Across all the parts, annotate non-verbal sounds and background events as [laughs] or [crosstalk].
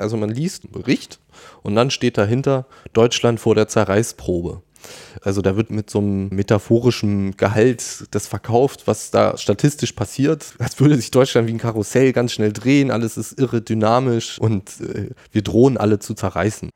Also man liest einen Bericht und dann steht dahinter Deutschland vor der Zerreißprobe. Also da wird mit so einem metaphorischen Gehalt das verkauft, was da statistisch passiert. Als würde sich Deutschland wie ein Karussell ganz schnell drehen, alles ist irre dynamisch und äh, wir drohen alle zu zerreißen.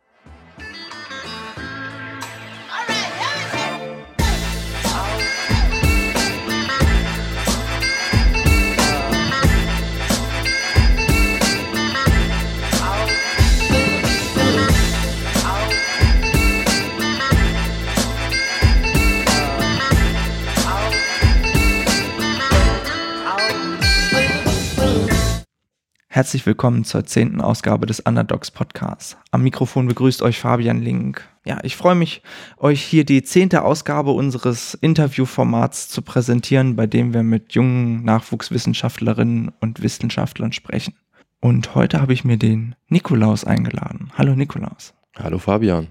Herzlich willkommen zur zehnten Ausgabe des Underdogs Podcasts. Am Mikrofon begrüßt euch Fabian Link. Ja, ich freue mich, euch hier die zehnte Ausgabe unseres Interviewformats zu präsentieren, bei dem wir mit jungen Nachwuchswissenschaftlerinnen und Wissenschaftlern sprechen. Und heute habe ich mir den Nikolaus eingeladen. Hallo Nikolaus. Hallo Fabian.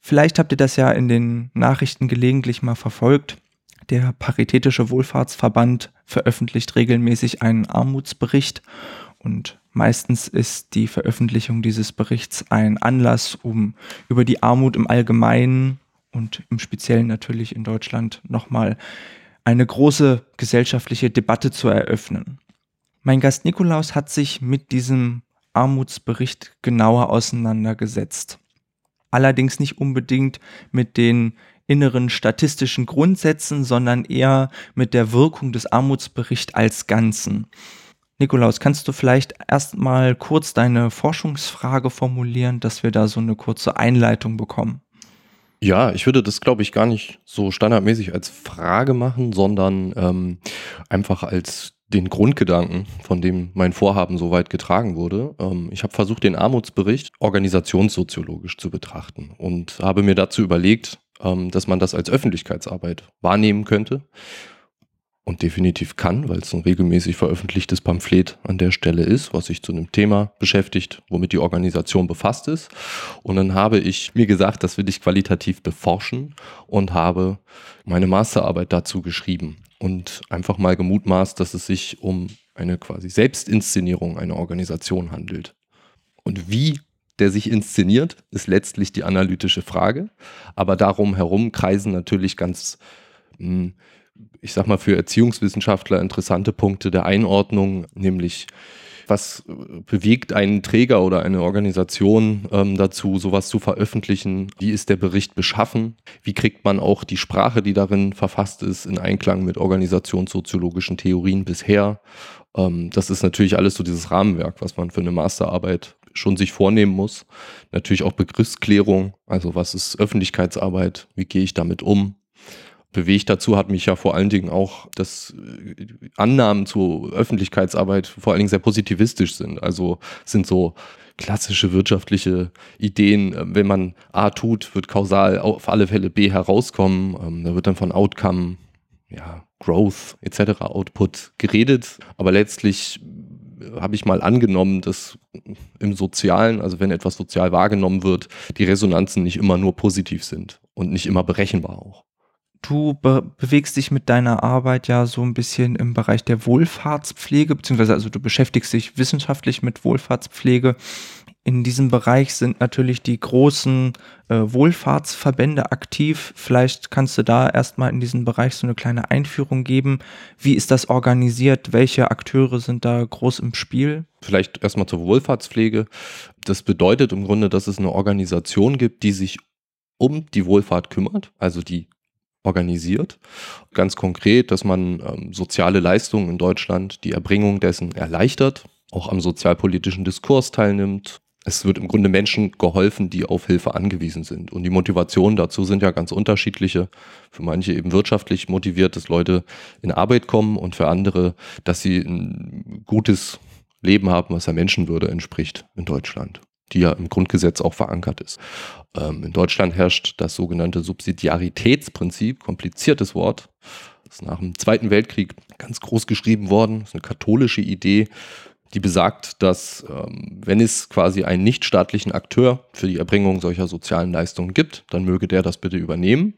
Vielleicht habt ihr das ja in den Nachrichten gelegentlich mal verfolgt. Der Paritätische Wohlfahrtsverband veröffentlicht regelmäßig einen Armutsbericht und meistens ist die Veröffentlichung dieses Berichts ein Anlass, um über die Armut im Allgemeinen und im Speziellen natürlich in Deutschland nochmal eine große gesellschaftliche Debatte zu eröffnen. Mein Gast Nikolaus hat sich mit diesem Armutsbericht genauer auseinandergesetzt. Allerdings nicht unbedingt mit den inneren statistischen Grundsätzen, sondern eher mit der Wirkung des Armutsberichts als Ganzen. Nikolaus, kannst du vielleicht erstmal kurz deine Forschungsfrage formulieren, dass wir da so eine kurze Einleitung bekommen? Ja, ich würde das, glaube ich, gar nicht so standardmäßig als Frage machen, sondern ähm, einfach als den Grundgedanken, von dem mein Vorhaben so weit getragen wurde. Ähm, ich habe versucht, den Armutsbericht organisationssoziologisch zu betrachten und habe mir dazu überlegt, ähm, dass man das als Öffentlichkeitsarbeit wahrnehmen könnte und definitiv kann, weil es ein regelmäßig veröffentlichtes Pamphlet an der Stelle ist, was sich zu einem Thema beschäftigt, womit die Organisation befasst ist. Und dann habe ich mir gesagt, das will ich qualitativ beforschen und habe meine Masterarbeit dazu geschrieben und einfach mal gemutmaßt, dass es sich um eine quasi Selbstinszenierung einer Organisation handelt. Und wie der sich inszeniert, ist letztlich die analytische Frage. Aber darum herum kreisen natürlich ganz mh, hm, ich sag mal, für Erziehungswissenschaftler interessante Punkte der Einordnung, nämlich was bewegt einen Träger oder eine Organisation ähm, dazu, sowas zu veröffentlichen? Wie ist der Bericht beschaffen? Wie kriegt man auch die Sprache, die darin verfasst ist, in Einklang mit organisationssoziologischen Theorien bisher? Ähm, das ist natürlich alles so dieses Rahmenwerk, was man für eine Masterarbeit schon sich vornehmen muss. Natürlich auch Begriffsklärung, also was ist Öffentlichkeitsarbeit? Wie gehe ich damit um? Bewegt dazu hat mich ja vor allen Dingen auch, dass äh, Annahmen zur Öffentlichkeitsarbeit vor allen Dingen sehr positivistisch sind. Also sind so klassische wirtschaftliche Ideen, äh, wenn man A tut, wird kausal auf alle Fälle B herauskommen. Ähm, da wird dann von Outcome, ja, Growth etc., Output geredet. Aber letztlich äh, habe ich mal angenommen, dass im Sozialen, also wenn etwas sozial wahrgenommen wird, die Resonanzen nicht immer nur positiv sind und nicht immer berechenbar auch. Du be bewegst dich mit deiner Arbeit ja so ein bisschen im Bereich der Wohlfahrtspflege, beziehungsweise also du beschäftigst dich wissenschaftlich mit Wohlfahrtspflege. In diesem Bereich sind natürlich die großen äh, Wohlfahrtsverbände aktiv. Vielleicht kannst du da erstmal in diesen Bereich so eine kleine Einführung geben. Wie ist das organisiert? Welche Akteure sind da groß im Spiel? Vielleicht erstmal zur Wohlfahrtspflege. Das bedeutet im Grunde, dass es eine Organisation gibt, die sich um die Wohlfahrt kümmert, also die organisiert. Ganz konkret, dass man ähm, soziale Leistungen in Deutschland, die Erbringung dessen erleichtert, auch am sozialpolitischen Diskurs teilnimmt. Es wird im Grunde Menschen geholfen, die auf Hilfe angewiesen sind. Und die Motivationen dazu sind ja ganz unterschiedliche. Für manche eben wirtschaftlich motiviert, dass Leute in Arbeit kommen und für andere, dass sie ein gutes Leben haben, was der Menschenwürde entspricht in Deutschland die ja im Grundgesetz auch verankert ist. Ähm, in Deutschland herrscht das sogenannte Subsidiaritätsprinzip, kompliziertes Wort, ist nach dem Zweiten Weltkrieg ganz groß geschrieben worden, ist eine katholische Idee, die besagt, dass ähm, wenn es quasi einen nichtstaatlichen Akteur für die Erbringung solcher sozialen Leistungen gibt, dann möge der das bitte übernehmen,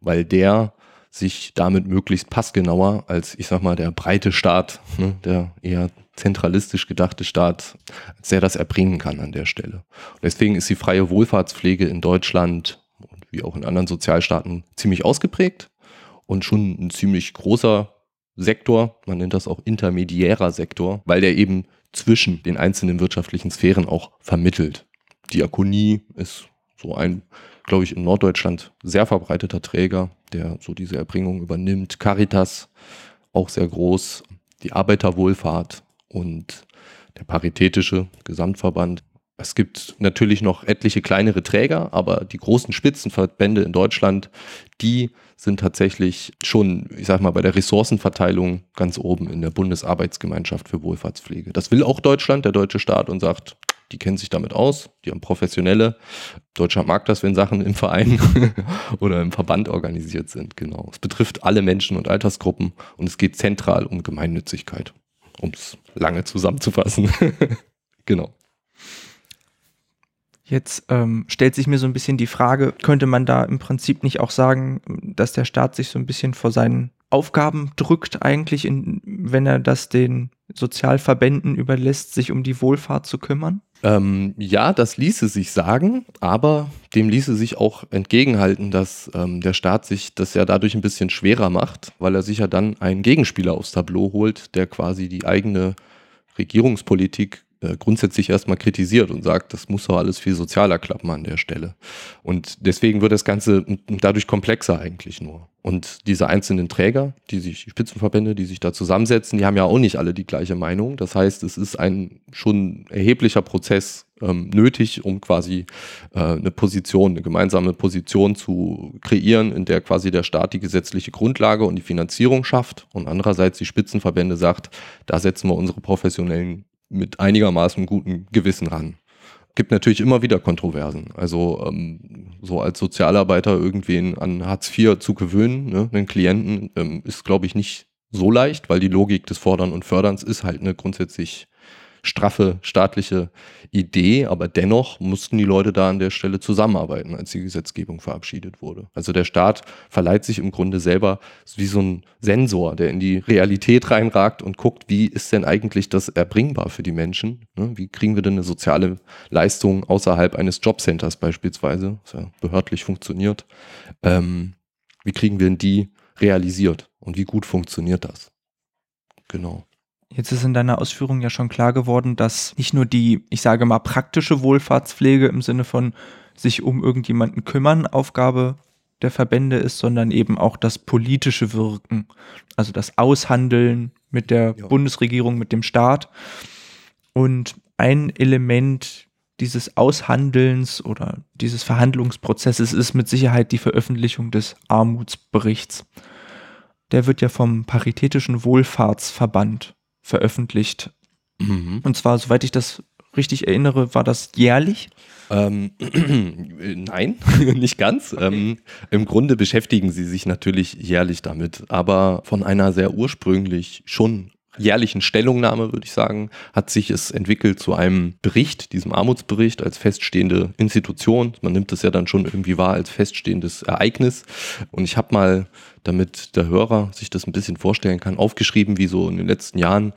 weil der sich damit möglichst passgenauer als, ich sag mal, der breite Staat, ne, der eher zentralistisch gedachte Staat sehr das erbringen kann an der Stelle. Und deswegen ist die freie Wohlfahrtspflege in Deutschland wie auch in anderen Sozialstaaten ziemlich ausgeprägt und schon ein ziemlich großer Sektor, man nennt das auch intermediärer Sektor, weil der eben zwischen den einzelnen wirtschaftlichen Sphären auch vermittelt. Diakonie ist so ein, glaube ich, in Norddeutschland sehr verbreiteter Träger, der so diese Erbringung übernimmt. Caritas, auch sehr groß. Die Arbeiterwohlfahrt und der Paritätische Gesamtverband. Es gibt natürlich noch etliche kleinere Träger, aber die großen Spitzenverbände in Deutschland, die sind tatsächlich schon, ich sag mal, bei der Ressourcenverteilung ganz oben in der Bundesarbeitsgemeinschaft für Wohlfahrtspflege. Das will auch Deutschland, der deutsche Staat, und sagt, die kennen sich damit aus, die haben professionelle. Deutschland mag das, wenn Sachen im Verein [laughs] oder im Verband organisiert sind, genau. Es betrifft alle Menschen und Altersgruppen und es geht zentral um Gemeinnützigkeit, um es lange zusammenzufassen. [laughs] genau. Jetzt ähm, stellt sich mir so ein bisschen die Frage, könnte man da im Prinzip nicht auch sagen, dass der Staat sich so ein bisschen vor seinen Aufgaben drückt eigentlich, in, wenn er das den Sozialverbänden überlässt, sich um die Wohlfahrt zu kümmern? Ähm, ja, das ließe sich sagen, aber dem ließe sich auch entgegenhalten, dass ähm, der Staat sich das ja dadurch ein bisschen schwerer macht, weil er sich ja dann einen Gegenspieler aufs Tableau holt, der quasi die eigene Regierungspolitik äh, grundsätzlich erstmal kritisiert und sagt, das muss doch alles viel sozialer klappen an der Stelle. Und deswegen wird das Ganze dadurch komplexer eigentlich nur. Und diese einzelnen Träger, die sich, die Spitzenverbände, die sich da zusammensetzen, die haben ja auch nicht alle die gleiche Meinung. Das heißt, es ist ein schon erheblicher Prozess ähm, nötig, um quasi äh, eine Position, eine gemeinsame Position zu kreieren, in der quasi der Staat die gesetzliche Grundlage und die Finanzierung schafft und andererseits die Spitzenverbände sagt, da setzen wir unsere professionellen mit einigermaßen gutem Gewissen ran. Gibt natürlich immer wieder Kontroversen. Also ähm, so als Sozialarbeiter irgendwen an Hartz IV zu gewöhnen, ne, einen Klienten, ähm, ist, glaube ich, nicht so leicht, weil die Logik des Fordern und Förderns ist halt eine grundsätzlich straffe staatliche Idee, aber dennoch mussten die Leute da an der Stelle zusammenarbeiten, als die Gesetzgebung verabschiedet wurde. Also der Staat verleiht sich im Grunde selber wie so ein Sensor, der in die Realität reinragt und guckt, wie ist denn eigentlich das erbringbar für die Menschen? Ne? Wie kriegen wir denn eine soziale Leistung außerhalb eines Jobcenters beispielsweise, das ja behördlich funktioniert? Ähm, wie kriegen wir denn die realisiert und wie gut funktioniert das? Genau. Jetzt ist in deiner Ausführung ja schon klar geworden, dass nicht nur die, ich sage mal, praktische Wohlfahrtspflege im Sinne von sich um irgendjemanden kümmern Aufgabe der Verbände ist, sondern eben auch das politische Wirken, also das Aushandeln mit der ja. Bundesregierung, mit dem Staat. Und ein Element dieses Aushandelns oder dieses Verhandlungsprozesses ist mit Sicherheit die Veröffentlichung des Armutsberichts. Der wird ja vom Paritätischen Wohlfahrtsverband veröffentlicht. Mhm. Und zwar, soweit ich das richtig erinnere, war das jährlich? Ähm, [clears throat] nein, [laughs] nicht ganz. Ähm, Im Grunde beschäftigen sie sich natürlich jährlich damit, aber von einer sehr ursprünglich schon jährlichen Stellungnahme, würde ich sagen, hat sich es entwickelt zu einem Bericht, diesem Armutsbericht als feststehende Institution. Man nimmt es ja dann schon irgendwie wahr als feststehendes Ereignis. Und ich habe mal damit der Hörer sich das ein bisschen vorstellen kann, aufgeschrieben, wie so in den letzten Jahren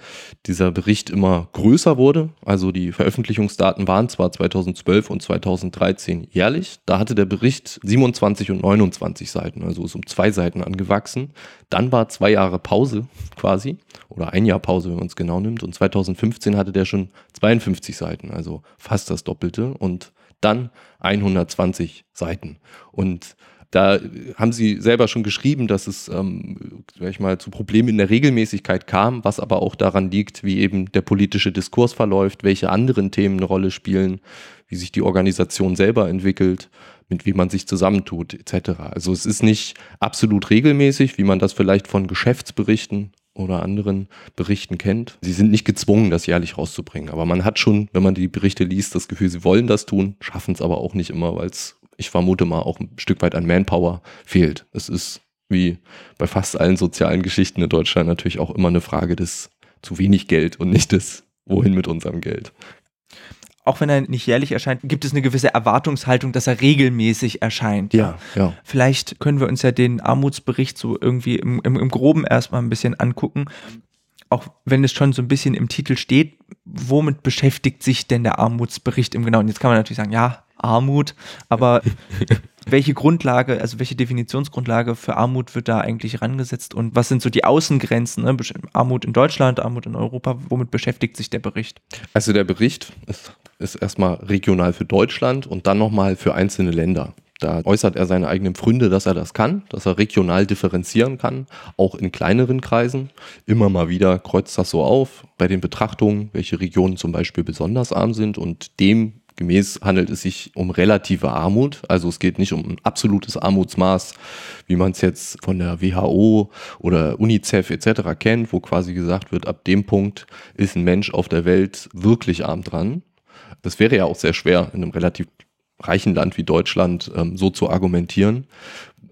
dieser Bericht immer größer wurde. Also die Veröffentlichungsdaten waren zwar 2012 und 2013 jährlich, da hatte der Bericht 27 und 29 Seiten, also ist um zwei Seiten angewachsen. Dann war zwei Jahre Pause quasi, oder ein Jahr Pause, wenn man es genau nimmt, und 2015 hatte der schon 52 Seiten, also fast das Doppelte und dann 120 Seiten. Und da haben sie selber schon geschrieben, dass es, ähm, sag ich mal, zu Problemen in der Regelmäßigkeit kam, was aber auch daran liegt, wie eben der politische Diskurs verläuft, welche anderen Themen eine Rolle spielen, wie sich die Organisation selber entwickelt, mit wie man sich zusammentut, etc. Also es ist nicht absolut regelmäßig, wie man das vielleicht von Geschäftsberichten oder anderen Berichten kennt. Sie sind nicht gezwungen, das jährlich rauszubringen. Aber man hat schon, wenn man die Berichte liest, das Gefühl, sie wollen das tun, schaffen es aber auch nicht immer, weil es ich vermute mal, auch ein Stück weit an Manpower fehlt. Es ist wie bei fast allen sozialen Geschichten in Deutschland natürlich auch immer eine Frage des zu wenig Geld und nicht des wohin mit unserem Geld. Auch wenn er nicht jährlich erscheint, gibt es eine gewisse Erwartungshaltung, dass er regelmäßig erscheint. Ja, ja. Vielleicht können wir uns ja den Armutsbericht so irgendwie im, im, im Groben erstmal ein bisschen angucken. auch wenn es schon so ein bisschen im Titel steht, womit beschäftigt sich denn der Armutsbericht im Genauen? Jetzt kann man natürlich sagen, ja, Armut, aber [laughs] welche Grundlage, also welche Definitionsgrundlage für Armut wird da eigentlich rangesetzt und was sind so die Außengrenzen? Ne? Armut in Deutschland, Armut in Europa, womit beschäftigt sich der Bericht? Also der Bericht ist, ist erstmal regional für Deutschland und dann nochmal für einzelne Länder. Da äußert er seine eigenen Pfründe, dass er das kann, dass er regional differenzieren kann, auch in kleineren Kreisen. Immer mal wieder kreuzt das so auf bei den Betrachtungen, welche Regionen zum Beispiel besonders arm sind und dem Gemäß handelt es sich um relative Armut. Also es geht nicht um ein absolutes Armutsmaß, wie man es jetzt von der WHO oder UNICEF etc. kennt, wo quasi gesagt wird, ab dem Punkt ist ein Mensch auf der Welt wirklich arm dran. Das wäre ja auch sehr schwer in einem relativ reichen Land wie Deutschland ähm, so zu argumentieren.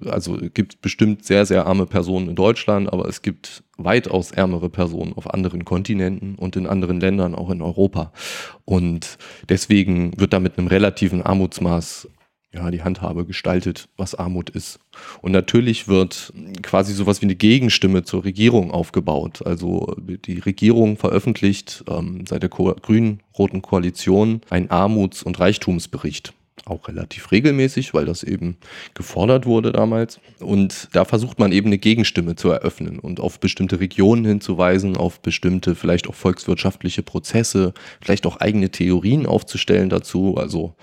Also es gibt bestimmt sehr, sehr arme Personen in Deutschland, aber es gibt weitaus ärmere Personen auf anderen Kontinenten und in anderen Ländern, auch in Europa. Und deswegen wird da mit einem relativen Armutsmaß ja, die Handhabe gestaltet, was Armut ist. Und natürlich wird quasi sowas wie eine Gegenstimme zur Regierung aufgebaut. Also die Regierung veröffentlicht ähm, seit der grün-roten Koalition einen Armuts- und Reichtumsbericht auch relativ regelmäßig, weil das eben gefordert wurde damals. Und da versucht man eben eine Gegenstimme zu eröffnen und auf bestimmte Regionen hinzuweisen, auf bestimmte vielleicht auch volkswirtschaftliche Prozesse, vielleicht auch eigene Theorien aufzustellen dazu. Also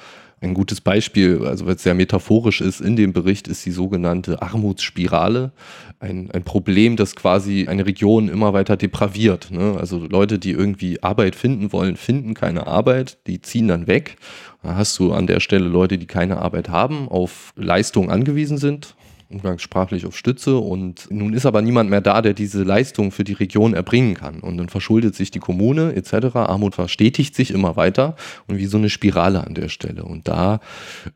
ein gutes Beispiel, also weil es sehr metaphorisch ist, in dem Bericht ist die sogenannte Armutsspirale. Ein, ein Problem, das quasi eine Region immer weiter depraviert. Ne? Also Leute, die irgendwie Arbeit finden wollen, finden keine Arbeit, die ziehen dann weg. Da hast du an der Stelle Leute, die keine Arbeit haben, auf Leistung angewiesen sind, umgangssprachlich auf Stütze und nun ist aber niemand mehr da, der diese Leistung für die Region erbringen kann und dann verschuldet sich die Kommune etc. Armut verstetigt sich immer weiter und wie so eine Spirale an der Stelle und da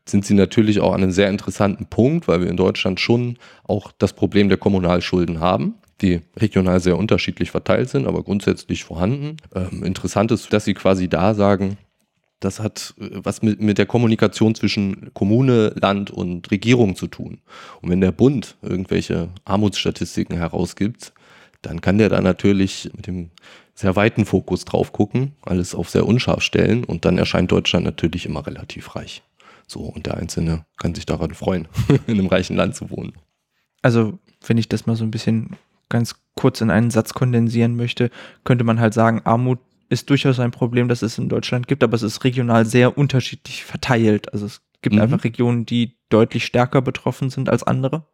sind sie natürlich auch an einem sehr interessanten Punkt, weil wir in Deutschland schon auch das Problem der Kommunalschulden haben die regional sehr unterschiedlich verteilt sind, aber grundsätzlich vorhanden. Ähm, interessant ist, dass sie quasi da sagen, das hat äh, was mit, mit der Kommunikation zwischen Kommune, Land und Regierung zu tun. Und wenn der Bund irgendwelche Armutsstatistiken herausgibt, dann kann der da natürlich mit dem sehr weiten Fokus drauf gucken, alles auf sehr unscharf stellen und dann erscheint Deutschland natürlich immer relativ reich. So, und der Einzelne kann sich daran freuen, [laughs] in einem reichen Land zu wohnen. Also, wenn ich das mal so ein bisschen ganz kurz in einen Satz kondensieren möchte, könnte man halt sagen, Armut ist durchaus ein Problem, das es in Deutschland gibt, aber es ist regional sehr unterschiedlich verteilt. Also es gibt mhm. einfach Regionen, die deutlich stärker betroffen sind als andere.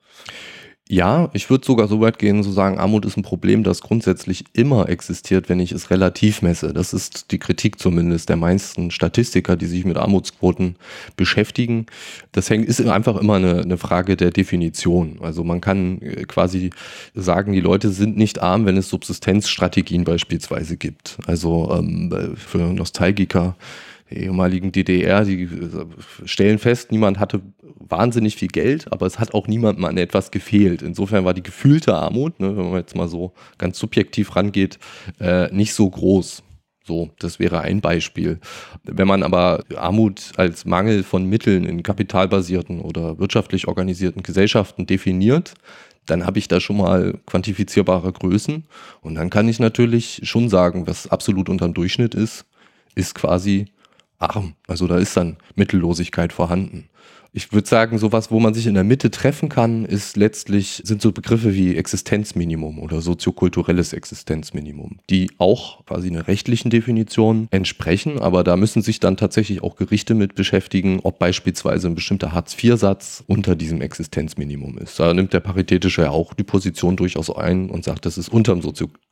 Ja, ich würde sogar so weit gehen, zu sagen, Armut ist ein Problem, das grundsätzlich immer existiert, wenn ich es relativ messe. Das ist die Kritik zumindest der meisten Statistiker, die sich mit Armutsquoten beschäftigen. Das ist einfach immer eine, eine Frage der Definition. Also man kann äh, quasi sagen, die Leute sind nicht arm, wenn es Subsistenzstrategien beispielsweise gibt. Also ähm, für Nostalgiker ehemaligen DDR, die äh, stellen fest, niemand hatte wahnsinnig viel Geld, aber es hat auch niemandem an etwas gefehlt. Insofern war die gefühlte Armut, ne, wenn man jetzt mal so ganz subjektiv rangeht, äh, nicht so groß. So, das wäre ein Beispiel. Wenn man aber Armut als Mangel von Mitteln in kapitalbasierten oder wirtschaftlich organisierten Gesellschaften definiert, dann habe ich da schon mal quantifizierbare Größen und dann kann ich natürlich schon sagen, was absolut unterm Durchschnitt ist, ist quasi arm. Also da ist dann Mittellosigkeit vorhanden. Ich würde sagen, sowas, wo man sich in der Mitte treffen kann, ist letztlich, sind so Begriffe wie Existenzminimum oder soziokulturelles Existenzminimum, die auch quasi einer rechtlichen Definition entsprechen, aber da müssen sich dann tatsächlich auch Gerichte mit beschäftigen, ob beispielsweise ein bestimmter Hartz-IV-Satz unter diesem Existenzminimum ist. Da nimmt der Paritätische ja auch die Position durchaus ein und sagt, das ist unter dem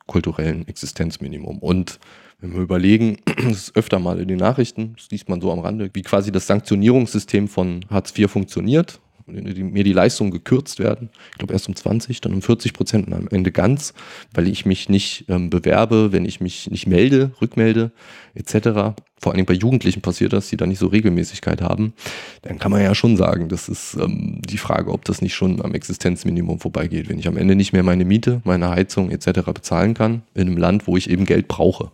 soziokulturellen Existenzminimum. Und wenn wir überlegen, [clears throat] das ist öfter mal in den Nachrichten, das liest man so am Rande, wie quasi das Sanktionierungssystem von Hartz IV funktioniert, mir die Leistungen gekürzt werden. Ich glaube erst um 20, dann um 40 Prozent und am Ende ganz, weil ich mich nicht ähm, bewerbe, wenn ich mich nicht melde, rückmelde etc. Vor allem bei Jugendlichen passiert das, die da nicht so Regelmäßigkeit haben. Dann kann man ja schon sagen, das ist ähm, die Frage, ob das nicht schon am Existenzminimum vorbeigeht, wenn ich am Ende nicht mehr meine Miete, meine Heizung etc. bezahlen kann in einem Land, wo ich eben Geld brauche.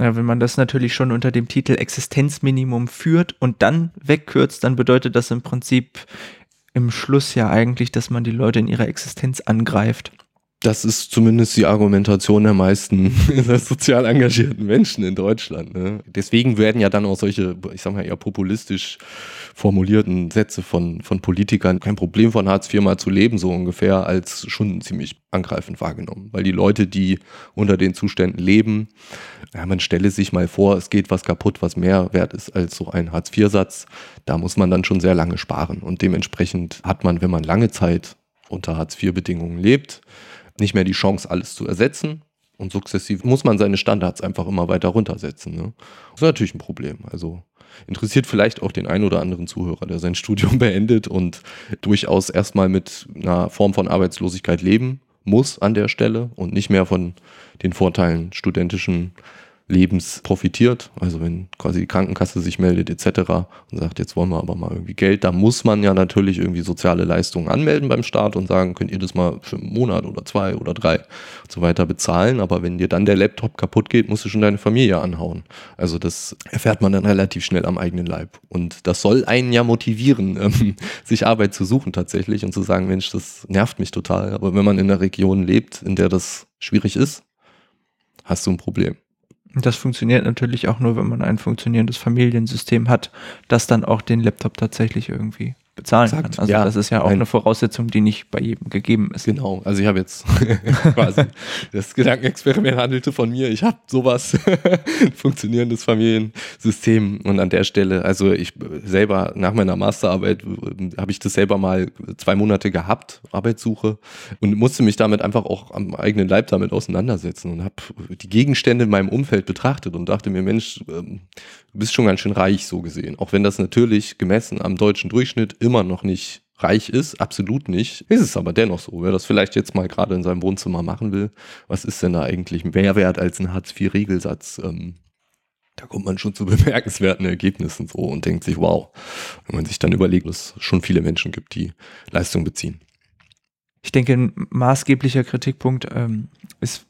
Ja, wenn man das natürlich schon unter dem Titel Existenzminimum führt und dann wegkürzt, dann bedeutet das im Prinzip im Schluss ja eigentlich, dass man die Leute in ihrer Existenz angreift. Das ist zumindest die Argumentation der meisten [laughs] sozial engagierten Menschen in Deutschland. Ne? Deswegen werden ja dann auch solche, ich sag mal, eher populistisch formulierten Sätze von, von Politikern, kein Problem von Hartz IV mal zu leben, so ungefähr, als schon ziemlich angreifend wahrgenommen. Weil die Leute, die unter den Zuständen leben, ja, man stelle sich mal vor, es geht was kaputt, was mehr wert ist als so ein Hartz IV-Satz. Da muss man dann schon sehr lange sparen. Und dementsprechend hat man, wenn man lange Zeit unter Hartz IV-Bedingungen lebt, nicht mehr die Chance, alles zu ersetzen. Und sukzessiv muss man seine Standards einfach immer weiter runtersetzen. Ne? Das ist natürlich ein Problem. Also interessiert vielleicht auch den einen oder anderen Zuhörer, der sein [laughs] Studium beendet und durchaus erstmal mit einer Form von Arbeitslosigkeit leben muss an der Stelle und nicht mehr von den Vorteilen studentischen Lebens profitiert. Also wenn quasi die Krankenkasse sich meldet etc. und sagt, jetzt wollen wir aber mal irgendwie Geld, da muss man ja natürlich irgendwie soziale Leistungen anmelden beim Staat und sagen, könnt ihr das mal für einen Monat oder zwei oder drei und so weiter bezahlen. Aber wenn dir dann der Laptop kaputt geht, musst du schon deine Familie anhauen. Also das erfährt man dann relativ schnell am eigenen Leib. Und das soll einen ja motivieren, [laughs] ähm, sich Arbeit zu suchen tatsächlich und zu sagen, Mensch, das nervt mich total. Aber wenn man in einer Region lebt, in der das schwierig ist, hast du ein Problem. Das funktioniert natürlich auch nur, wenn man ein funktionierendes Familiensystem hat, das dann auch den Laptop tatsächlich irgendwie bezahlen Exakt, kann. Also ja, das ist ja auch eine Voraussetzung, die nicht bei jedem gegeben ist. Genau, also ich habe jetzt [laughs] quasi das Gedankenexperiment handelte von mir. Ich habe sowas, [laughs] funktionierendes Familiensystem und an der Stelle, also ich selber nach meiner Masterarbeit habe ich das selber mal zwei Monate gehabt, Arbeitssuche und musste mich damit einfach auch am eigenen Leib damit auseinandersetzen und habe die Gegenstände in meinem Umfeld betrachtet und dachte mir, Mensch, ähm, du bist schon ganz schön reich so gesehen. Auch wenn das natürlich gemessen am deutschen Durchschnitt immer noch nicht reich ist, absolut nicht. Ist es aber dennoch so. Wer das vielleicht jetzt mal gerade in seinem Wohnzimmer machen will, was ist denn da eigentlich mehr wert als ein Hartz-IV-Regelsatz? Ähm, da kommt man schon zu [laughs] bemerkenswerten Ergebnissen so und denkt sich, wow, wenn man sich dann überlegt, dass es schon viele Menschen gibt, die Leistung beziehen. Ich denke, ein maßgeblicher Kritikpunkt ähm, ist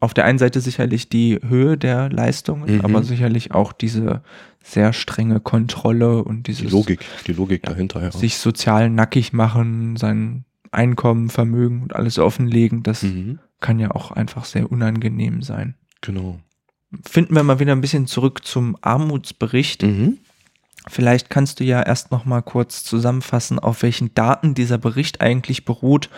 auf der einen Seite sicherlich die Höhe der Leistungen, mhm. aber sicherlich auch diese sehr strenge Kontrolle und dieses die Logik, die Logik ja, dahinter, ja. sich sozial nackig machen, sein Einkommen, Vermögen und alles offenlegen, das mhm. kann ja auch einfach sehr unangenehm sein. Genau. Finden wir mal wieder ein bisschen zurück zum Armutsbericht. Mhm. Vielleicht kannst du ja erst noch mal kurz zusammenfassen, auf welchen Daten dieser Bericht eigentlich beruht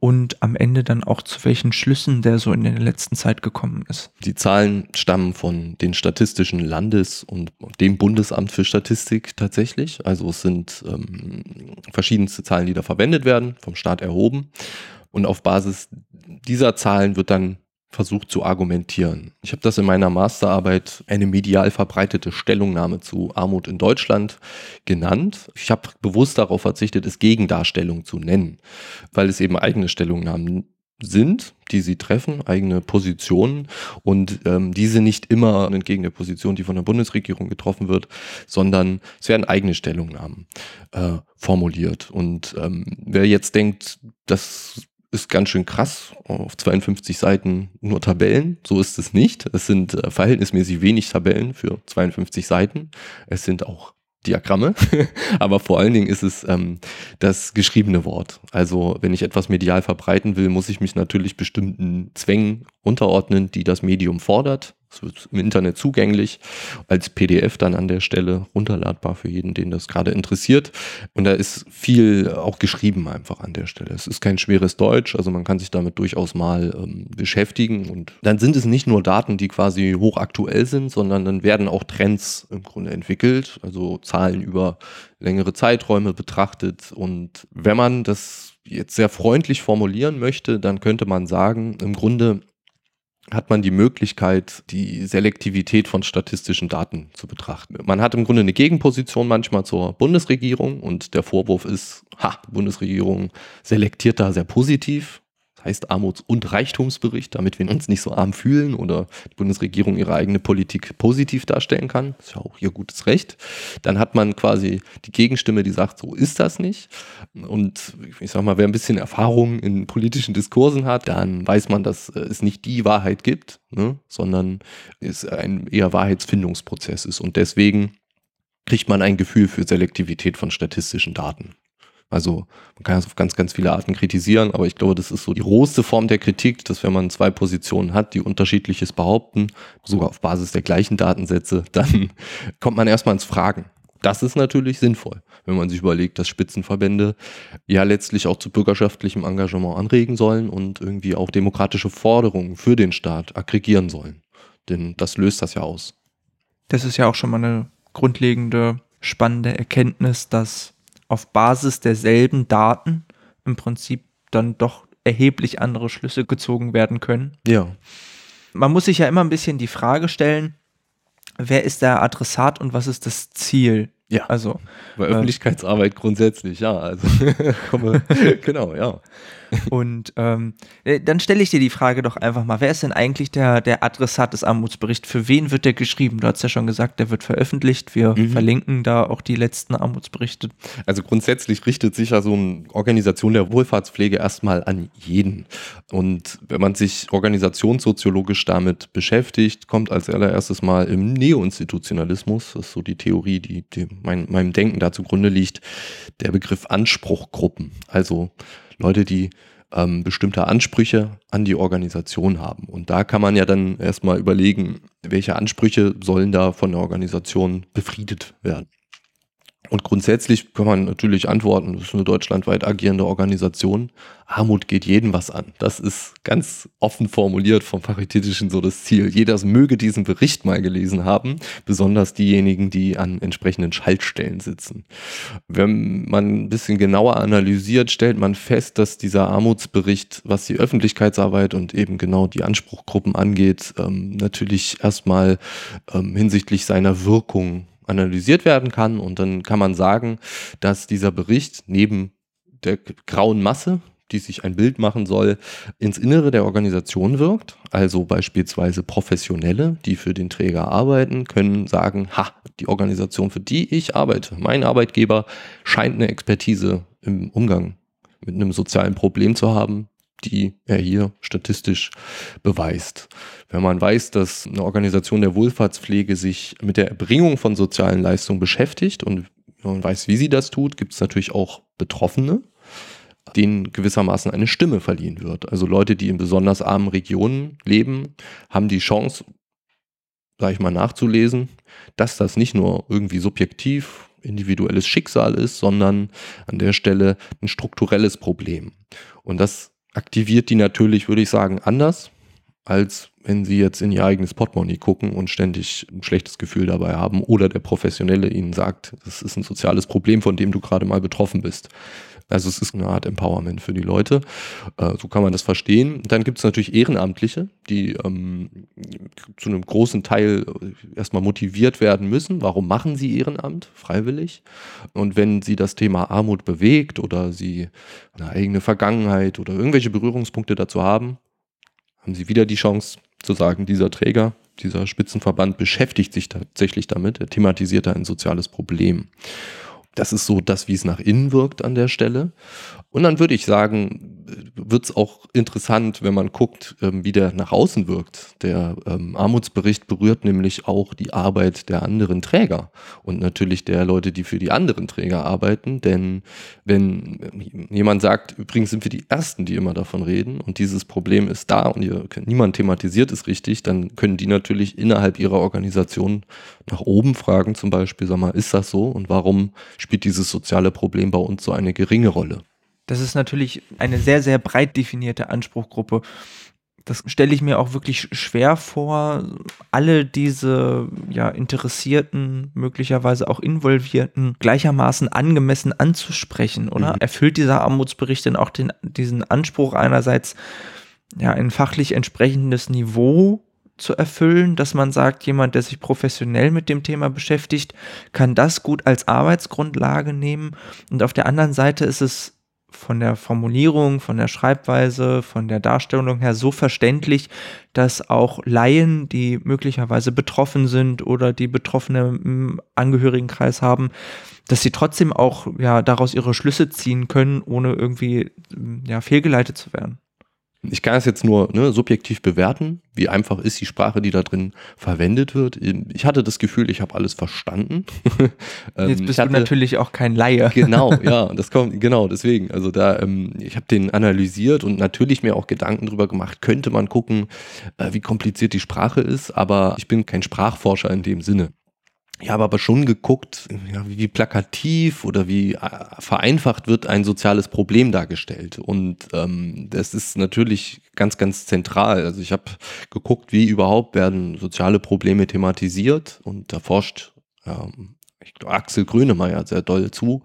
und am Ende dann auch zu welchen Schlüssen der so in der letzten Zeit gekommen ist. Die Zahlen stammen von den Statistischen Landes- und dem Bundesamt für Statistik tatsächlich. Also es sind ähm, verschiedenste Zahlen, die da verwendet werden, vom Staat erhoben. Und auf Basis dieser Zahlen wird dann versucht zu argumentieren. Ich habe das in meiner Masterarbeit eine medial verbreitete Stellungnahme zu Armut in Deutschland genannt. Ich habe bewusst darauf verzichtet, es Gegendarstellung zu nennen, weil es eben eigene Stellungnahmen sind, die sie treffen, eigene Positionen und ähm, diese nicht immer entgegen der Position, die von der Bundesregierung getroffen wird, sondern es werden eigene Stellungnahmen äh, formuliert. Und ähm, wer jetzt denkt, das ist ganz schön krass. Auf 52 Seiten nur Tabellen. So ist es nicht. Es sind äh, verhältnismäßig wenig Tabellen für 52 Seiten. Es sind auch Diagramme, [laughs] aber vor allen Dingen ist es ähm, das geschriebene Wort. Also wenn ich etwas medial verbreiten will, muss ich mich natürlich bestimmten Zwängen unterordnen, die das Medium fordert. Es wird im Internet zugänglich, als PDF dann an der Stelle runterladbar für jeden, den das gerade interessiert. Und da ist viel auch geschrieben einfach an der Stelle. Es ist kein schweres Deutsch, also man kann sich damit durchaus mal ähm, beschäftigen. Und dann sind es nicht nur Daten, die quasi hochaktuell sind, sondern dann werden auch Trends im Grunde entwickelt, also Zahlen über längere Zeiträume betrachtet. Und wenn man das jetzt sehr freundlich formulieren möchte, dann könnte man sagen, im Grunde hat man die Möglichkeit, die Selektivität von statistischen Daten zu betrachten. Man hat im Grunde eine Gegenposition manchmal zur Bundesregierung und der Vorwurf ist, ha, Bundesregierung selektiert da sehr positiv heißt Armuts- und Reichtumsbericht, damit wir uns nicht so arm fühlen oder die Bundesregierung ihre eigene Politik positiv darstellen kann. Das ist ja auch ihr gutes Recht. Dann hat man quasi die Gegenstimme, die sagt, so ist das nicht. Und ich sag mal, wer ein bisschen Erfahrung in politischen Diskursen hat, dann weiß man, dass es nicht die Wahrheit gibt, ne, sondern es ein eher Wahrheitsfindungsprozess ist. Und deswegen kriegt man ein Gefühl für Selektivität von statistischen Daten. Also man kann es auf ganz, ganz viele Arten kritisieren, aber ich glaube, das ist so die rohste Form der Kritik, dass wenn man zwei Positionen hat, die unterschiedliches behaupten, sogar auf Basis der gleichen Datensätze, [laughs] dann kommt man erstmal ins Fragen. Das ist natürlich sinnvoll, wenn man sich überlegt, dass Spitzenverbände ja letztlich auch zu bürgerschaftlichem Engagement anregen sollen und irgendwie auch demokratische Forderungen für den Staat aggregieren sollen. Denn das löst das ja aus. Das ist ja auch schon mal eine grundlegende, spannende Erkenntnis, dass auf Basis derselben Daten im Prinzip dann doch erheblich andere Schlüsse gezogen werden können. Ja. Man muss sich ja immer ein bisschen die Frage stellen, wer ist der Adressat und was ist das Ziel? Ja. Also. Bei äh, Öffentlichkeitsarbeit grundsätzlich, ja. Also, [laughs] genau, ja. [laughs] Und ähm, äh, dann stelle ich dir die Frage doch einfach mal, wer ist denn eigentlich der, der Adressat des Armutsberichts? Für wen wird der geschrieben? Du hast ja schon gesagt, der wird veröffentlicht. Wir mhm. verlinken da auch die letzten Armutsberichte. Also grundsätzlich richtet sich ja so eine Organisation der Wohlfahrtspflege erstmal an jeden. Und wenn man sich organisationssoziologisch damit beschäftigt, kommt als allererstes mal im Neoinstitutionalismus, das ist so die Theorie, die, die mein, meinem Denken da zugrunde liegt, der Begriff Anspruchgruppen. Also Leute, die ähm, bestimmte Ansprüche an die Organisation haben. Und da kann man ja dann erstmal überlegen, welche Ansprüche sollen da von der Organisation befriedet werden. Und grundsätzlich kann man natürlich antworten, das ist eine deutschlandweit agierende Organisation. Armut geht jeden was an. Das ist ganz offen formuliert vom Paritätischen so das Ziel. Jeder möge diesen Bericht mal gelesen haben, besonders diejenigen, die an entsprechenden Schaltstellen sitzen. Wenn man ein bisschen genauer analysiert, stellt man fest, dass dieser Armutsbericht, was die Öffentlichkeitsarbeit und eben genau die Anspruchgruppen angeht, ähm, natürlich erstmal ähm, hinsichtlich seiner Wirkung analysiert werden kann. Und dann kann man sagen, dass dieser Bericht neben der grauen Masse, die sich ein Bild machen soll, ins Innere der Organisation wirkt. Also beispielsweise Professionelle, die für den Träger arbeiten, können sagen, ha, die Organisation, für die ich arbeite, mein Arbeitgeber, scheint eine Expertise im Umgang mit einem sozialen Problem zu haben, die er hier statistisch beweist. Wenn man weiß, dass eine Organisation der Wohlfahrtspflege sich mit der Erbringung von sozialen Leistungen beschäftigt und man weiß, wie sie das tut, gibt es natürlich auch Betroffene, denen gewissermaßen eine Stimme verliehen wird. Also Leute, die in besonders armen Regionen leben, haben die Chance, sage ich mal, nachzulesen, dass das nicht nur irgendwie subjektiv individuelles Schicksal ist, sondern an der Stelle ein strukturelles Problem. Und das aktiviert die natürlich, würde ich sagen, anders, als wenn sie jetzt in ihr eigenes Portemonnaie gucken und ständig ein schlechtes Gefühl dabei haben oder der Professionelle ihnen sagt, das ist ein soziales Problem, von dem du gerade mal betroffen bist. Also es ist eine Art Empowerment für die Leute. Äh, so kann man das verstehen. Dann gibt es natürlich Ehrenamtliche, die ähm, zu einem großen Teil äh, erstmal motiviert werden müssen. Warum machen sie Ehrenamt freiwillig? Und wenn sie das Thema Armut bewegt oder sie eine eigene Vergangenheit oder irgendwelche Berührungspunkte dazu haben, haben sie wieder die Chance zu sagen, dieser Träger, dieser Spitzenverband beschäftigt sich tatsächlich damit, er thematisiert da ein soziales Problem. Das ist so das, wie es nach innen wirkt an der Stelle. Und dann würde ich sagen, wird es auch interessant, wenn man guckt, ähm, wie der nach außen wirkt. Der ähm, Armutsbericht berührt nämlich auch die Arbeit der anderen Träger und natürlich der Leute, die für die anderen Träger arbeiten. Denn wenn jemand sagt, übrigens sind wir die Ersten, die immer davon reden und dieses Problem ist da und ihr, niemand thematisiert es richtig, dann können die natürlich innerhalb ihrer Organisation nach oben fragen, zum Beispiel, sag mal, ist das so und warum spielt dieses soziale Problem bei uns so eine geringe Rolle? Das ist natürlich eine sehr, sehr breit definierte Anspruchgruppe. Das stelle ich mir auch wirklich schwer vor, alle diese ja, Interessierten, möglicherweise auch Involvierten gleichermaßen angemessen anzusprechen, oder? Mhm. Erfüllt dieser Armutsbericht denn auch den, diesen Anspruch einerseits, ja, ein fachlich entsprechendes Niveau zu erfüllen, dass man sagt, jemand, der sich professionell mit dem Thema beschäftigt, kann das gut als Arbeitsgrundlage nehmen. Und auf der anderen Seite ist es von der Formulierung, von der Schreibweise, von der Darstellung her so verständlich, dass auch Laien, die möglicherweise betroffen sind oder die Betroffene im Angehörigenkreis haben, dass sie trotzdem auch ja daraus ihre Schlüsse ziehen können, ohne irgendwie ja fehlgeleitet zu werden. Ich kann es jetzt nur ne, subjektiv bewerten, wie einfach ist die Sprache, die da drin verwendet wird. Ich hatte das Gefühl, ich habe alles verstanden. [laughs] Ähm, jetzt bist hatte, du natürlich auch kein Laie. [laughs] genau, [laughs] ja, das kommt genau deswegen. Also da, ähm, ich habe den analysiert und natürlich mir auch Gedanken drüber gemacht. Könnte man gucken, äh, wie kompliziert die Sprache ist, aber ich bin kein Sprachforscher in dem Sinne. Ich habe aber schon geguckt, ja, wie plakativ oder wie äh, vereinfacht wird ein soziales Problem dargestellt. Und ähm, das ist natürlich ganz, ganz zentral. Also ich habe geguckt, wie überhaupt werden soziale Probleme thematisiert und da forscht ähm, Axel Grünemeyer sehr doll zu.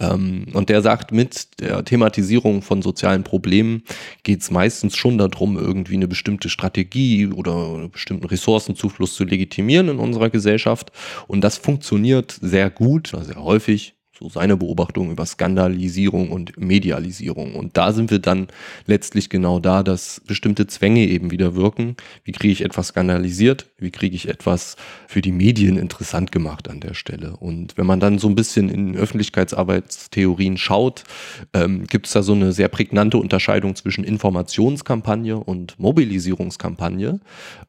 Ähm, und der sagt, mit der Thematisierung von sozialen Problemen geht es meistens schon darum, irgendwie eine bestimmte Strategie oder einen bestimmten Ressourcenzufluss zu legitimieren in unserer Gesellschaft. Und das funktioniert sehr gut, sehr häufig so seine Beobachtung über Skandalisierung und Medialisierung. Und da sind wir dann letztlich genau da, dass bestimmte Zwänge eben wieder wirken. Wie kriege ich etwas skandalisiert? Wie kriege ich etwas für die Medien interessant gemacht an der Stelle? Und wenn man dann so ein bisschen in Öffentlichkeitsarbeitstheorien schaut, ähm, gibt es da so eine sehr prägnante Unterscheidung zwischen Informationskampagne und Mobilisierungskampagne.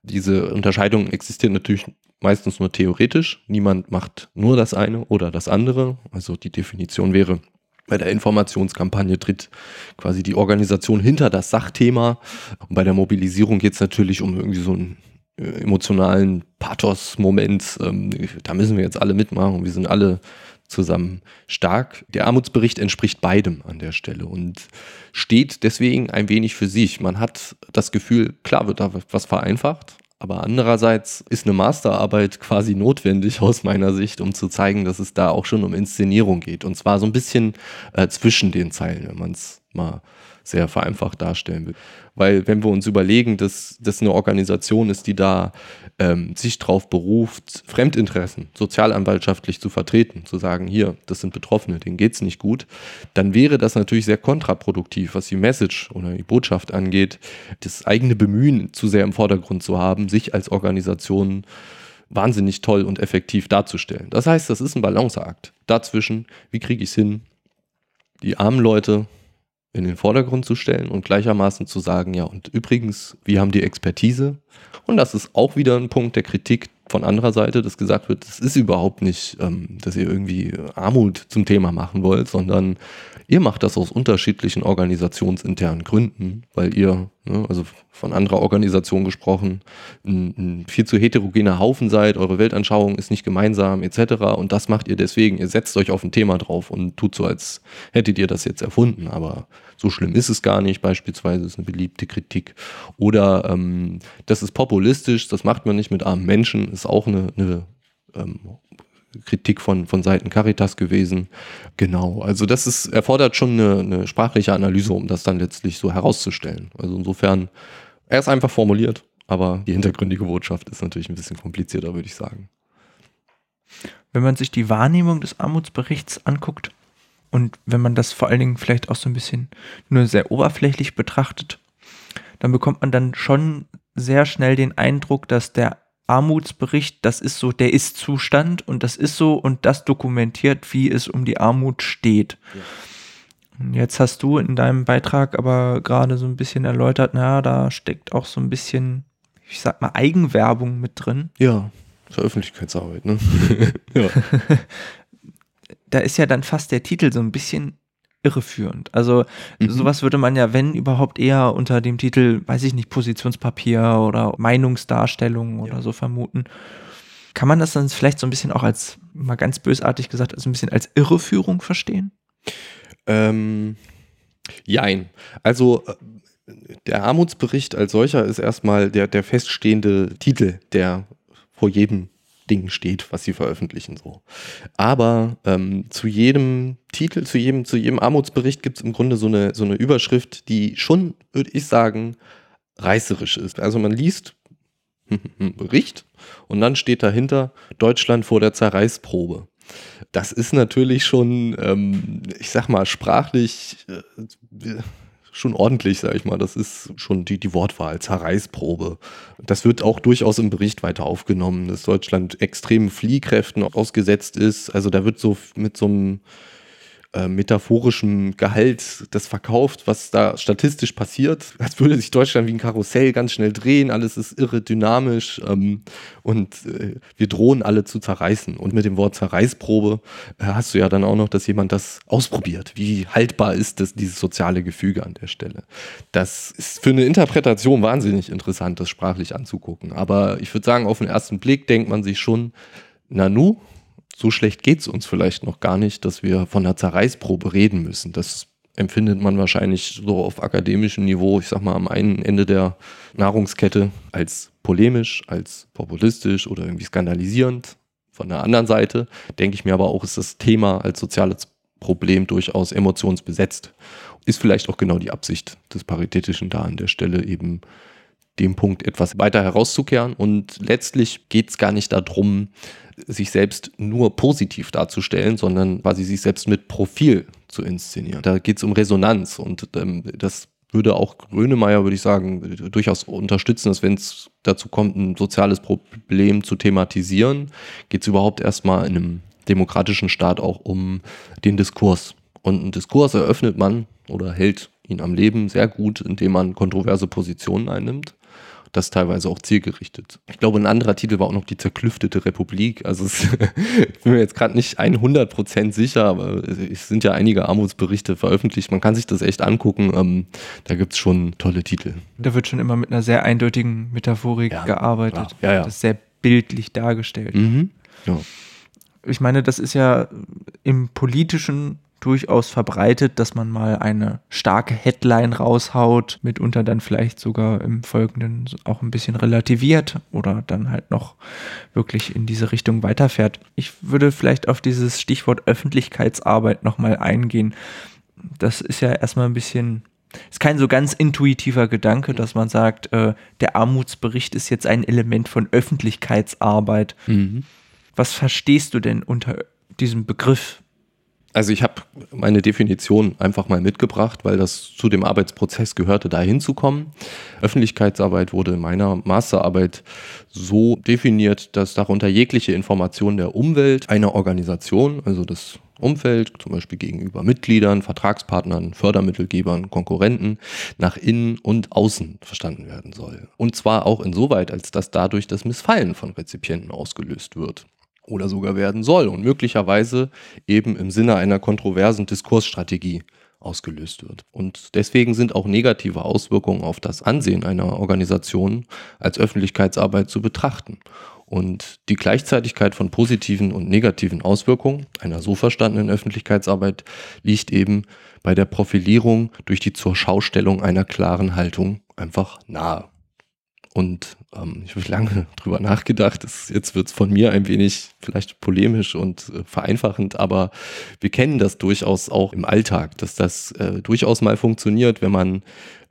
Diese Unterscheidung existiert natürlich meistens nur theoretisch. Niemand macht nur das eine oder das andere. Also die Definition wäre, bei der Informationskampagne tritt quasi die Organisation hinter das Sachthema. Und bei der Mobilisierung geht es natürlich um irgendwie so einen äh, emotionalen Pathos-Moment. Ähm, da müssen wir jetzt alle mitmachen. Wir sind alle zusammen stark. Der Armutsbericht entspricht beidem an der Stelle und steht deswegen ein wenig für sich. Man hat das Gefühl, klar wird da was vereinfacht, aber andererseits ist eine Masterarbeit quasi notwendig aus meiner Sicht, um zu zeigen, dass es da auch schon um Inszenierung geht. Und zwar so ein bisschen äh, zwischen den Zeilen, wenn man es mal sehr vereinfacht darstellen will. Weil wenn wir uns überlegen, dass das eine Organisation ist, die da ähm, sich darauf beruft, Fremdinteressen sozialanwaltschaftlich zu vertreten, zu sagen, hier, das sind Betroffene, denen geht es nicht gut, dann wäre das natürlich sehr kontraproduktiv, was die Message oder die Botschaft angeht, das eigene Bemühen zu sehr im Vordergrund zu haben, sich als Organisation wahnsinnig toll und effektiv darzustellen. Das heißt, das ist ein Balanceakt. Dazwischen, wie kriege ich es hin, die armen Leute in den Vordergrund zu stellen und gleichermaßen zu sagen, ja, und übrigens, wir haben die Expertise. Und das ist auch wieder ein Punkt der Kritik von anderer Seite, dass gesagt wird, es ist überhaupt nicht, ähm, dass ihr irgendwie Armut zum Thema machen wollt, sondern Ihr macht das aus unterschiedlichen organisationsinternen Gründen, weil ihr, ne, also von anderer Organisation gesprochen, ein, ein, viel zu heterogener Haufen seid, eure Weltanschauung ist nicht gemeinsam etc. Und das macht ihr deswegen. Ihr setzt euch auf ein Thema drauf und tut so, als hättet ihr das jetzt erfunden. Aber so schlimm ist es gar nicht, beispielsweise ist eine beliebte Kritik. Oder ähm, das ist populistisch, das macht man nicht mit armen Menschen, ist auch eine, eine ähm, Kritik von, von Seiten Caritas gewesen. Genau, also das ist, erfordert schon eine, eine sprachliche Analyse, um das dann letztlich so herauszustellen. Also insofern, er ist einfach formuliert, aber die hintergründige Botschaft ist natürlich ein bisschen komplizierter, würde ich sagen. Wenn man sich die Wahrnehmung des Armutsberichts anguckt und wenn man das vor allen Dingen vielleicht auch so ein bisschen nur sehr oberflächlich betrachtet, dann bekommt man dann schon sehr schnell den Eindruck, dass der Armutsbericht, das ist so der Ist-Zustand und das ist so und das dokumentiert, wie es um die Armut steht. Ja. Jetzt hast du in deinem Beitrag aber gerade so ein bisschen erläutert, naja, da steckt auch so ein bisschen, ich sag mal, Eigenwerbung mit drin. Ja, für Öffentlichkeitsarbeit, ne? [laughs] ja. [laughs] da ist ja dann fast der Titel so ein bisschen irreführend. Also mhm. sowas würde man ja, wenn überhaupt, eher unter dem Titel, weiß ich nicht, Positionspapier oder Meinungsdarstellung oder ja. so vermuten. Kann man das dann vielleicht so ein bisschen auch als, mal ganz bösartig gesagt, also ein bisschen als Irreführung verstehen? Ähm, jein. Also äh, der Armutsbericht als solcher ist erstmal der, der feststehende Titel, der vor jedem Ding steht, was sie veröffentlichen so. Aber ähm, zu jedem Titel, zu jedem, zu jedem Armutsbericht gibt es im Grunde so eine, so eine Überschrift, die schon, würde ich sagen, reißerisch ist. Also man liest [laughs] Bericht und dann steht dahinter Deutschland vor der Zerreißprobe. Das ist natürlich schon, ähm, ich sag mal, sprachlich äh, schon ordentlich, sag ich mal. Das ist schon die, die Wortwahl, Zerreißprobe. Das wird auch durchaus im Bericht weiter aufgenommen, dass Deutschland extremen Fliehkräften ausgesetzt ist. Also da wird so mit so einem äh, metaphorischem Gehalt das verkauft, was da statistisch passiert. Als würde sich Deutschland wie ein Karussell ganz schnell drehen, alles ist irre dynamisch ähm, und äh, wir drohen alle zu zerreißen. Und mit dem Wort Zerreißprobe äh, hast du ja dann auch noch, dass jemand das ausprobiert. Wie haltbar ist das, dieses soziale Gefüge an der Stelle? Das ist für eine Interpretation wahnsinnig interessant, das sprachlich anzugucken. Aber ich würde sagen, auf den ersten Blick denkt man sich schon, Nanu, so schlecht geht es uns vielleicht noch gar nicht, dass wir von einer Zerreißprobe reden müssen. Das empfindet man wahrscheinlich so auf akademischem Niveau, ich sag mal am einen Ende der Nahrungskette als polemisch, als populistisch oder irgendwie skandalisierend. Von der anderen Seite denke ich mir aber auch, ist das Thema als soziales Problem durchaus emotionsbesetzt. Ist vielleicht auch genau die Absicht des Paritätischen da an der Stelle eben dem Punkt etwas weiter herauszukehren. Und letztlich geht es gar nicht darum, sich selbst nur positiv darzustellen, sondern quasi sich selbst mit Profil zu inszenieren. Da geht es um Resonanz und ähm, das würde auch Grönemeyer, würde ich sagen, durchaus unterstützen, dass wenn es dazu kommt, ein soziales Problem zu thematisieren, geht es überhaupt erstmal in einem demokratischen Staat auch um den Diskurs. Und einen Diskurs eröffnet man oder hält ihn am Leben sehr gut, indem man kontroverse Positionen einnimmt das teilweise auch zielgerichtet. Ich glaube, ein anderer Titel war auch noch die zerklüftete Republik. Also es, [laughs] ich bin mir jetzt gerade nicht 100% sicher, aber es sind ja einige Armutsberichte veröffentlicht. Man kann sich das echt angucken. Ähm, da gibt es schon tolle Titel. Da wird schon immer mit einer sehr eindeutigen Metaphorik ja, gearbeitet. Ja, ja. Das ist sehr bildlich dargestellt. Mhm. Ja. Ich meine, das ist ja im politischen durchaus verbreitet, dass man mal eine starke Headline raushaut, mitunter dann vielleicht sogar im Folgenden auch ein bisschen relativiert oder dann halt noch wirklich in diese Richtung weiterfährt. Ich würde vielleicht auf dieses Stichwort Öffentlichkeitsarbeit nochmal eingehen. Das ist ja erstmal ein bisschen ist kein so ganz intuitiver Gedanke, dass man sagt, äh, der Armutsbericht ist jetzt ein Element von Öffentlichkeitsarbeit. Mhm. Was verstehst du denn unter diesem Begriff? Also ich habe meine Definition einfach mal mitgebracht, weil das zu dem Arbeitsprozess gehörte, da hinzukommen. Öffentlichkeitsarbeit wurde in meiner Masterarbeit so definiert, dass darunter jegliche Information der Umwelt einer Organisation, also das Umfeld, zum Beispiel gegenüber Mitgliedern, Vertragspartnern, Fördermittelgebern, Konkurrenten, nach innen und außen verstanden werden soll. Und zwar auch insoweit, als dass dadurch das Missfallen von Rezipienten ausgelöst wird oder sogar werden soll und möglicherweise eben im Sinne einer kontroversen Diskursstrategie ausgelöst wird. Und deswegen sind auch negative Auswirkungen auf das Ansehen einer Organisation als Öffentlichkeitsarbeit zu betrachten. Und die Gleichzeitigkeit von positiven und negativen Auswirkungen einer so verstandenen Öffentlichkeitsarbeit liegt eben bei der Profilierung durch die Zurschaustellung einer klaren Haltung einfach nahe. Und ähm, ich habe lange [laughs] drüber nachgedacht. Das, jetzt wird es von mir ein wenig vielleicht polemisch und äh, vereinfachend, aber wir kennen das durchaus auch im Alltag, dass das äh, durchaus mal funktioniert, wenn man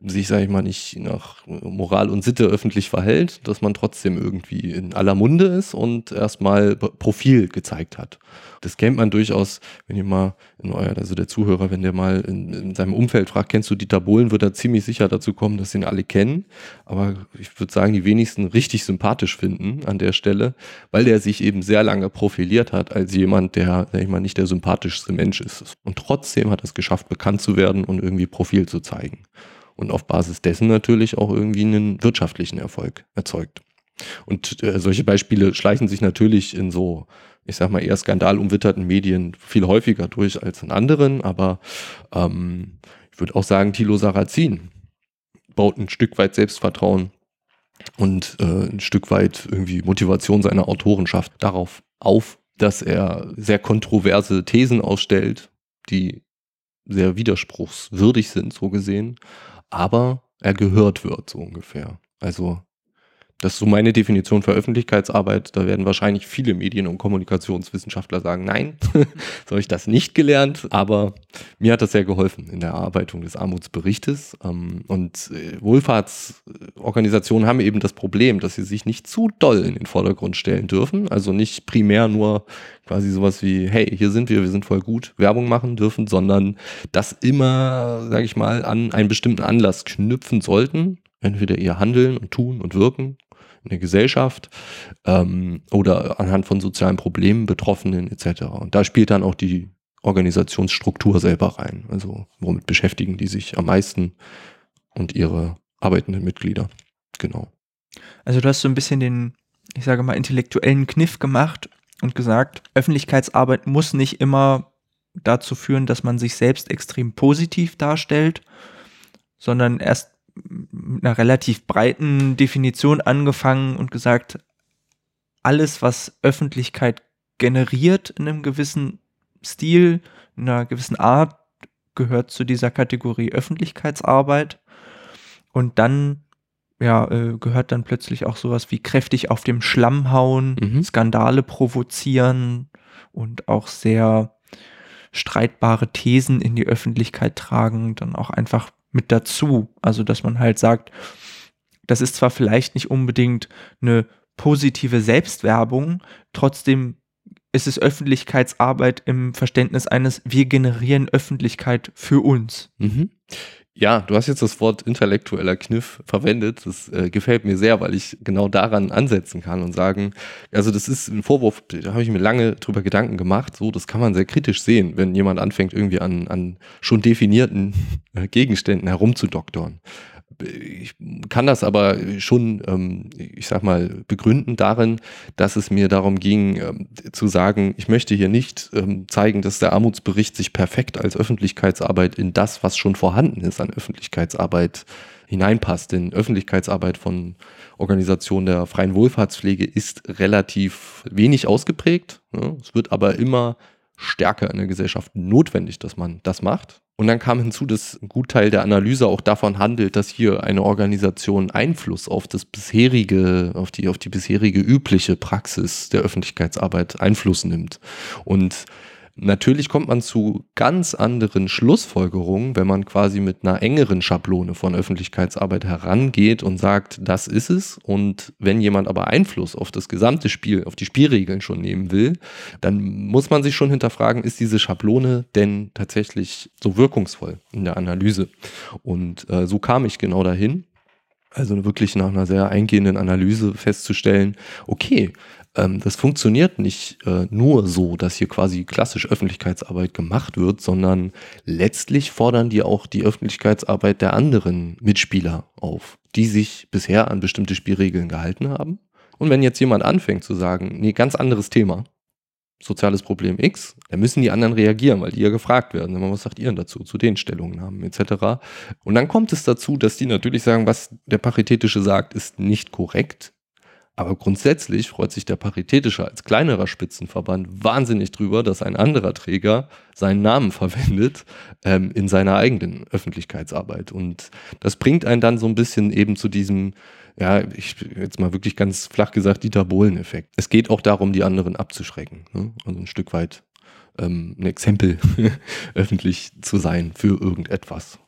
sich, sage ich mal, nicht nach Moral und Sitte öffentlich verhält, dass man trotzdem irgendwie in aller Munde ist und erstmal Profil gezeigt hat. Das kennt man durchaus, wenn ihr mal in euer, also der Zuhörer, wenn der mal in, in seinem Umfeld fragt, kennst du Dieter Bohlen, wird er ziemlich sicher dazu kommen, dass ihn alle kennen. Aber ich würde sagen, die wenigsten richtig sympathisch finden an der Stelle, weil der sich eben sehr lange profiliert hat als jemand, der, sag ich mal, nicht der sympathischste Mensch ist. Und trotzdem hat er es geschafft, bekannt zu werden und irgendwie Profil zu zeigen und auf Basis dessen natürlich auch irgendwie einen wirtschaftlichen Erfolg erzeugt. Und äh, solche Beispiele schleichen sich natürlich in so, ich sag mal, eher skandalumwitterten Medien viel häufiger durch als in anderen, aber ähm, ich würde auch sagen, Thilo Sarrazin baut ein Stück weit Selbstvertrauen und äh, ein Stück weit irgendwie Motivation seiner Autorenschaft darauf auf, dass er sehr kontroverse Thesen aufstellt, die sehr widerspruchswürdig sind, so gesehen, aber er gehört wird, so ungefähr. Also das ist so meine Definition für Öffentlichkeitsarbeit. Da werden wahrscheinlich viele Medien- und Kommunikationswissenschaftler sagen, nein, [laughs] so habe ich das nicht gelernt. Aber mir hat das sehr geholfen in der Erarbeitung des Armutsberichtes. Ähm, und äh, Wohlfahrtsorganisationen haben eben das Problem, dass sie sich nicht zu doll in den Vordergrund stellen dürfen. Also nicht primär nur quasi sowas wie, hey, hier sind wir, wir sind voll gut, Werbung machen dürfen, sondern das immer, sage ich mal, an einen bestimmten Anlass knüpfen sollten entweder ihr Handeln und Tun und Wirken in der Gesellschaft ähm, oder anhand von sozialen Problemen, Betroffenen etc. Und da spielt dann auch die Organisationsstruktur selber rein. Also womit beschäftigen die sich am meisten und ihre arbeitenden Mitglieder. Genau. Also du hast so ein bisschen den, ich sage mal, intellektuellen Kniff gemacht und gesagt, Öffentlichkeitsarbeit muss nicht immer dazu führen, dass man sich selbst extrem positiv darstellt, sondern erst mit einer relativ breiten Definition angefangen und gesagt, alles, was Öffentlichkeit generiert in einem gewissen Stil, in einer gewissen Art, gehört zu dieser Kategorie Öffentlichkeitsarbeit. Und dann ja, äh, gehört dann plötzlich auch sowas wie kräftig auf dem Schlamm hauen, mhm. Skandale provozieren und auch sehr streitbare Thesen in die Öffentlichkeit tragen, dann auch einfach mit dazu. Also, dass man halt sagt, das ist zwar vielleicht nicht unbedingt eine positive Selbstwerbung, trotzdem ist es Öffentlichkeitsarbeit im Verständnis eines, wir generieren Öffentlichkeit für uns. Mhm. Ja, du hast jetzt das Wort intellektueller Kniff verwendet. Das äh, gefällt mir sehr, weil ich genau daran ansetzen kann und sagen, also das ist ein Vorwurf, da habe ich mir lange drüber Gedanken gemacht. So, das kann man sehr kritisch sehen, wenn jemand anfängt, irgendwie an, an schon definierten äh, Gegenständen herumzudoktern ich kann das aber schon, ähm, ich sag mal, begründen darin, dass es mir darum ging, ähm, zu sagen, ich möchte hier nicht ähm, zeigen, dass der Armutsbericht sich perfekt als Öffentlichkeitsarbeit in das, was schon vorhanden ist an Öffentlichkeitsarbeit hineinpasst. Denn Öffentlichkeitsarbeit von Organisationen der freien Wohlfahrtspflege ist relativ wenig ausgeprägt. Ne? Es wird aber immer stärker in der Gesellschaft notwendig, dass man das macht. Und dann kam hinzu, dass ein Gutteil der Analyse auch davon handelt, dass hier eine Organisation Einfluss auf das bisherige, auf die, auf die bisherige übliche Praxis der Öffentlichkeitsarbeit Einfluss nimmt. Und Natürlich kommt man zu ganz anderen Schlussfolgerungen, wenn man quasi mit einer engeren Schablone von Öffentlichkeitsarbeit herangeht und sagt, das ist es. Und wenn jemand aber Einfluss auf das gesamte Spiel, auf die Spielregeln schon nehmen will, dann muss man sich schon hinterfragen, ist diese Schablone denn tatsächlich so wirkungsvoll in der Analyse? Und äh, so kam ich genau dahin. Also wirklich nach einer sehr eingehenden Analyse festzustellen, okay, ähm, das funktioniert nicht äh, nur so, dass hier quasi klassisch Öffentlichkeitsarbeit gemacht wird, sondern letztlich fordern die auch die Öffentlichkeitsarbeit der anderen Mitspieler auf, die sich bisher an bestimmte Spielregeln gehalten haben. Und wenn jetzt jemand anfängt zu sagen, nee, ganz anderes Thema, soziales Problem X, dann müssen die anderen reagieren, weil die ja gefragt werden. Was sagt ihr denn dazu, zu den Stellungnahmen etc. Und dann kommt es dazu, dass die natürlich sagen, was der Paritätische sagt, ist nicht korrekt. Aber grundsätzlich freut sich der Paritätische als kleinerer Spitzenverband wahnsinnig drüber, dass ein anderer Träger seinen Namen verwendet ähm, in seiner eigenen Öffentlichkeitsarbeit. Und das bringt einen dann so ein bisschen eben zu diesem, ja, ich jetzt mal wirklich ganz flach gesagt, Dieter Bohlen-Effekt. Es geht auch darum, die anderen abzuschrecken. Ne? Also ein Stück weit ähm, ein Exempel [laughs] öffentlich zu sein für irgendetwas.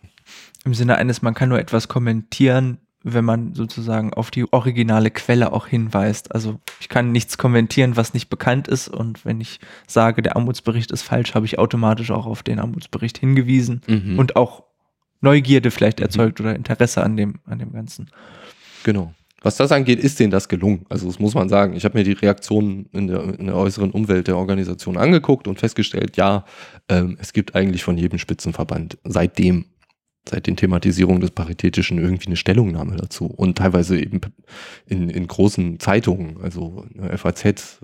Im Sinne eines, man kann nur etwas kommentieren, wenn man sozusagen auf die originale Quelle auch hinweist. Also ich kann nichts kommentieren, was nicht bekannt ist. Und wenn ich sage, der Armutsbericht ist falsch, habe ich automatisch auch auf den Armutsbericht hingewiesen mhm. und auch Neugierde vielleicht erzeugt mhm. oder Interesse an dem, an dem Ganzen. Genau. Was das angeht, ist denen das gelungen. Also das muss man sagen. Ich habe mir die Reaktionen in der, in der, äußeren Umwelt der Organisation angeguckt und festgestellt, ja, ähm, es gibt eigentlich von jedem Spitzenverband seitdem seit den Thematisierungen des Paritätischen irgendwie eine Stellungnahme dazu und teilweise eben in, in großen Zeitungen, also FAZ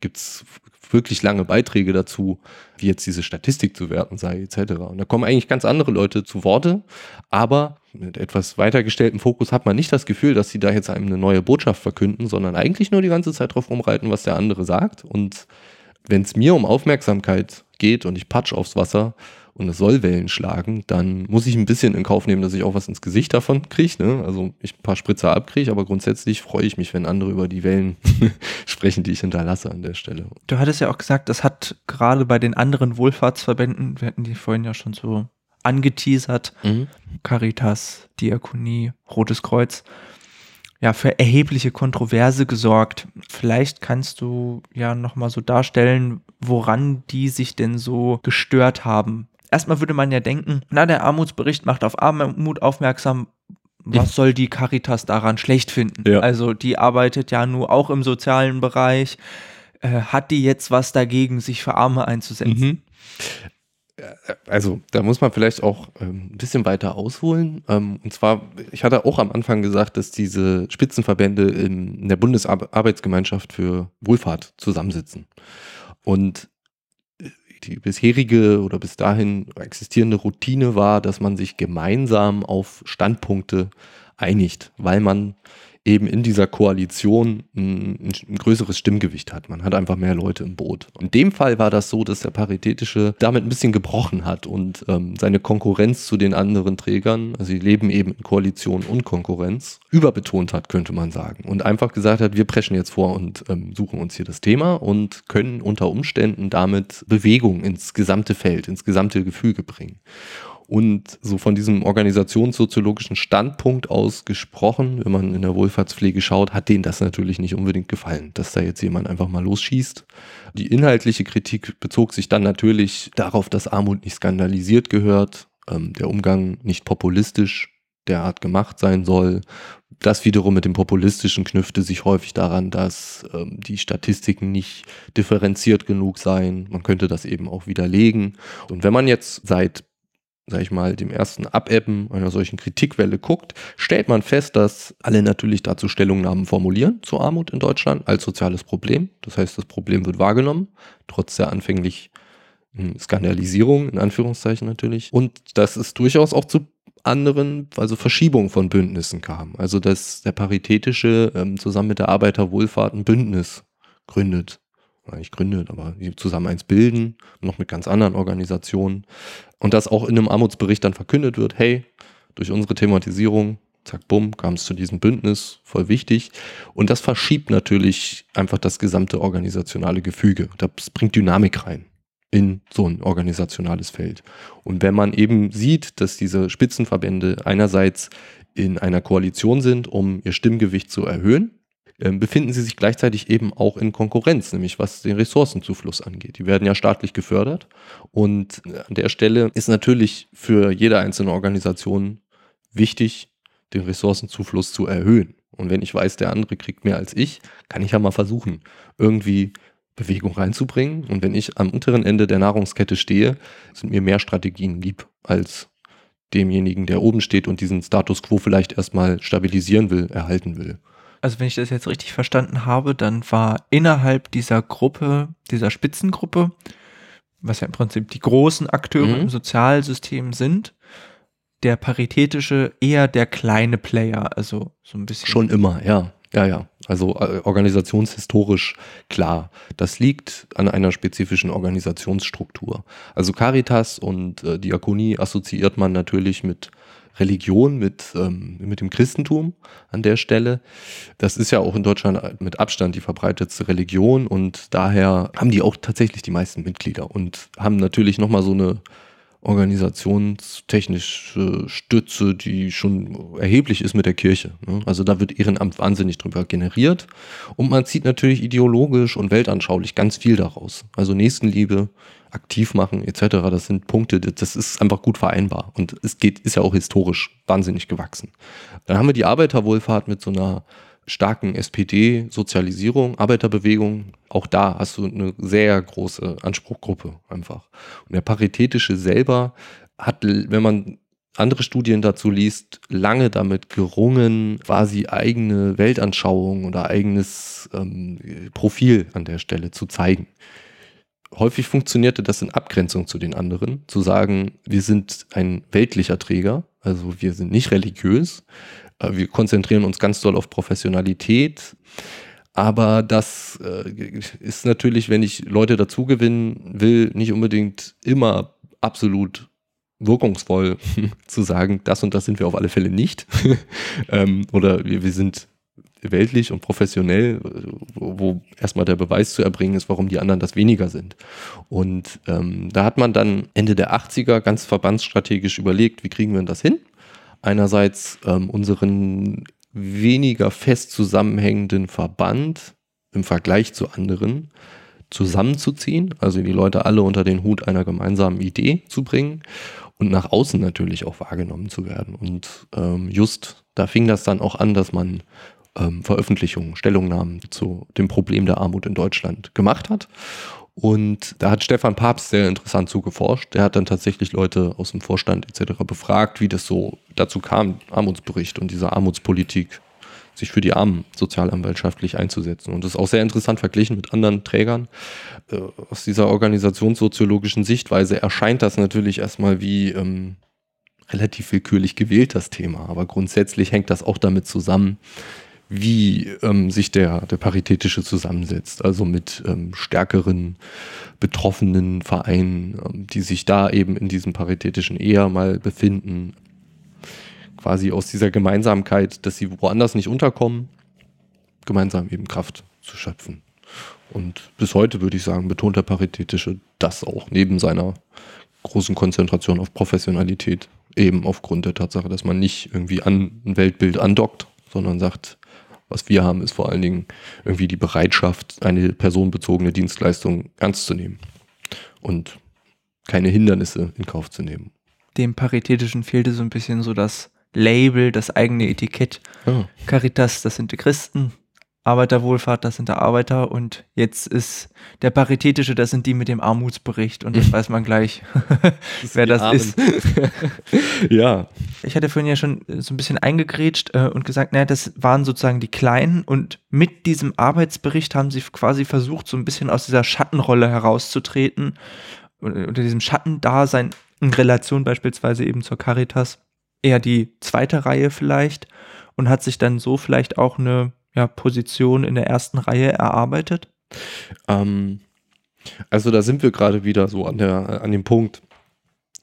gibt's wirklich lange Beiträge dazu, wie jetzt diese Statistik zu werten sei etc. Und da kommen eigentlich ganz andere Leute zu Worte, aber mit etwas weitergestelltem Fokus hat man nicht das Gefühl, dass sie da jetzt einem eine neue Botschaft verkünden, sondern eigentlich nur die ganze Zeit drauf rumreiten, was der andere sagt und wenn es mir um Aufmerksamkeit geht und ich patsch aufs Wasser und es soll Wellen schlagen, dann muss ich ein bisschen in Kauf nehmen, dass ich auch was ins Gesicht davon kriege. Ne? Also ich ein paar Spritzer abkriege, aber grundsätzlich freue ich mich, wenn andere über die Wellen [laughs] sprechen, die ich hinterlasse an der Stelle. Du hattest ja auch gesagt, das hat gerade bei den anderen Wohlfahrtsverbänden, wir hatten die vorhin ja schon so angeteasert, mhm. Caritas, Diakonie, Rotes Kreuz, ja, für erhebliche Kontroverse gesorgt. Vielleicht kannst du ja nochmal so darstellen, woran die sich denn so gestört haben erstmal würde man ja denken, na, der Armutsbericht macht auf Armut aufmerksam. Was soll die Caritas daran schlecht finden? Ja. Also die arbeitet ja nur auch im sozialen Bereich. Äh, hat die jetzt was dagegen, sich für Arme einzusetzen? Mhm. also da muss man vielleicht auch ähm, ein bisschen weiter ausholen. Ähm, und zwar, ich hatte auch am Anfang gesagt, dass diese Spitzenverbände in der Bundesarbeitsgemeinschaft für Wohlfahrt zusammensitzen. Und äh, die bisherige oder bis dahin existierende Routine war, dass man sich gemeinsam auf Standpunkte einigt, weil man eben in dieser Koalition ein, ein, größeres Stimmgewicht hat. Man hat einfach mehr Leute im Boot. In dem Fall war das so, dass der Paritätische damit ein bisschen gebrochen hat und ähm, seine Konkurrenz zu den anderen Trägern, also sie leben eben in Koalition und Konkurrenz, überbetont hat, könnte man sagen. Und einfach gesagt hat, wir preschen jetzt vor und ähm, suchen uns hier das Thema und können unter Umständen damit Bewegung ins gesamte Feld, ins gesamte Gefüge bringen. Und so von diesem organisationssoziologischen Standpunkt aus gesprochen, wenn man in der Wohlfahrtspflege schaut, hat denen das natürlich nicht unbedingt gefallen, dass da jetzt jemand einfach mal losschießt. Die inhaltliche Kritik bezog sich dann natürlich darauf, dass Armut nicht skandalisiert gehört, ähm, der Umgang nicht populistisch derart gemacht sein soll. Das wiederum mit dem Populistischen knüpfte sich häufig daran, dass ähm, die Statistiken nicht differenziert genug seien. Man könnte das eben auch widerlegen. Und wenn man jetzt seit sag ich mal, dem ersten Abebben einer solchen Kritikwelle guckt, stellt man fest, dass alle natürlich dazu Stellungnahmen formulieren zur Armut in Deutschland als soziales Problem. Das heißt, das Problem wird wahrgenommen, trotz der anfänglich hm, Skandalisierung, in Anführungszeichen natürlich. Und dass es durchaus auch zu anderen, also Verschiebungen von Bündnissen kam. Also dass der Paritätische ähm, zusammen mit der Arbeiterwohlfahrt ein Bündnis gründet nicht gründet, aber die zusammen eins bilden, noch mit ganz anderen Organisationen. Und das auch in einem Armutsbericht dann verkündet wird, hey, durch unsere Thematisierung, zack, bumm, kam es zu diesem Bündnis, voll wichtig. Und das verschiebt natürlich einfach das gesamte organisationale Gefüge. Das bringt Dynamik rein in so ein organisationales Feld. Und wenn man eben sieht, dass diese Spitzenverbände einerseits in einer Koalition sind, um ihr Stimmgewicht zu erhöhen, befinden sie sich gleichzeitig eben auch in Konkurrenz, nämlich was den Ressourcenzufluss angeht. Die werden ja staatlich gefördert und an der Stelle ist natürlich für jede einzelne Organisation wichtig, den Ressourcenzufluss zu erhöhen. Und wenn ich weiß, der andere kriegt mehr als ich, kann ich ja mal versuchen, irgendwie Bewegung reinzubringen. Und wenn ich am unteren Ende der Nahrungskette stehe, sind mir mehr Strategien lieb als demjenigen, der oben steht und diesen Status quo vielleicht erstmal stabilisieren will, erhalten will also wenn ich das jetzt richtig verstanden habe, dann war innerhalb dieser Gruppe, dieser Spitzengruppe, was ja im Prinzip die großen Akteure mhm. im Sozialsystem sind, der paritätische eher der kleine Player, also so ein bisschen. Schon immer, ja. Ja, ja. Also äh, organisationshistorisch klar. Das liegt an einer spezifischen Organisationsstruktur. Also Caritas und äh, Diakonie assoziiert man natürlich mit Religion, mit, ähm, mit dem Christentum an der Stelle. Das ist ja auch in Deutschland mit Abstand die verbreitetste Religion und daher haben die auch tatsächlich die meisten Mitglieder und haben natürlich nochmal so eine organisationstechnische Stütze, die schon erheblich ist mit der Kirche. Ne? Also da wird Ehrenamt wahnsinnig drüber generiert und man zieht natürlich ideologisch und weltanschaulich ganz viel daraus. Also Nächstenliebe, aktiv machen etc. Das sind Punkte, das ist einfach gut vereinbar und es geht, ist ja auch historisch wahnsinnig gewachsen. Dann haben wir die Arbeiterwohlfahrt mit so einer starken SPD-Sozialisierung, Arbeiterbewegung, auch da hast du eine sehr große Anspruchgruppe einfach. Und der Paritätische selber hat, wenn man andere Studien dazu liest, lange damit gerungen, quasi eigene Weltanschauung oder eigenes ähm, Profil an der Stelle zu zeigen. Häufig funktionierte das in Abgrenzung zu den anderen, zu sagen, wir sind ein weltlicher Träger, also wir sind nicht religiös, wir konzentrieren uns ganz doll auf Professionalität. Aber das äh, ist natürlich, wenn ich Leute dazu gewinnen will, nicht unbedingt immer absolut wirkungsvoll [laughs] zu sagen, das und das sind wir auf alle Fälle nicht. [laughs] ähm, oder wir, wir sind weltlich und professionell, wo, wo, erstmal der Beweis zu erbringen ist, warum die anderen das weniger sind. Und ähm, da hat man dann Ende der 80er ganz verbandsstrategisch überlegt, wie kriegen wir das hin? Einerseits ähm, unseren weniger fest zusammenhängenden Verband im Vergleich zu anderen zusammenzuziehen, also die Leute alle unter den Hut einer gemeinsamen Idee zu bringen und nach außen natürlich auch wahrgenommen zu werden. Und ähm, just da fing das dann auch an, dass man ähm, Veröffentlichungen, Stellungnahmen zu dem Problem der Armut in Deutschland gemacht hat Und da hat Stefan Papst sehr interessant zugeforscht. Der hat dann tatsächlich Leute aus dem Vorstand etc. befragt, wie das so dazu kam, Armutsbericht und diese Armutspolitik, sich für die Armen sozialanwaltschaftlich einzusetzen. Und das ist auch sehr interessant verglichen mit anderen Trägern. Äh, aus dieser organisationssoziologischen Sichtweise erscheint das natürlich erstmal wie ähm, relativ willkürlich gewählt, das Thema. Aber grundsätzlich hängt das auch damit zusammen, wie ähm, sich der, der Paritätische zusammensetzt. Also mit ähm, stärkeren betroffenen Vereinen, ähm, die sich da eben in diesem paritätischen eher mal befinden. Quasi aus dieser Gemeinsamkeit, dass sie woanders nicht unterkommen, gemeinsam eben Kraft zu schöpfen. Und bis heute würde ich sagen, betont der Paritätische das auch neben seiner großen Konzentration auf Professionalität, eben aufgrund der Tatsache, dass man nicht irgendwie an ein Weltbild andockt, sondern sagt, was wir haben, ist vor allen Dingen irgendwie die Bereitschaft, eine personenbezogene Dienstleistung ernst zu nehmen und keine Hindernisse in Kauf zu nehmen. Dem Paritätischen fehlte so ein bisschen so das Label, das eigene Etikett. Ja. Caritas, das sind die Christen, Arbeiterwohlfahrt, das sind der Arbeiter und jetzt ist der Paritätische, das sind die mit dem Armutsbericht und das [laughs] weiß man gleich, das [laughs] wer das Armen. ist. [laughs] ja. Ich hatte vorhin ja schon so ein bisschen eingegrätscht äh, und gesagt, naja, das waren sozusagen die Kleinen und mit diesem Arbeitsbericht haben sie quasi versucht, so ein bisschen aus dieser Schattenrolle herauszutreten, unter diesem Schattendasein in Relation beispielsweise eben zur Caritas, eher die zweite Reihe vielleicht und hat sich dann so vielleicht auch eine ja, Position in der ersten Reihe erarbeitet? Ähm, also da sind wir gerade wieder so an, der, an dem Punkt,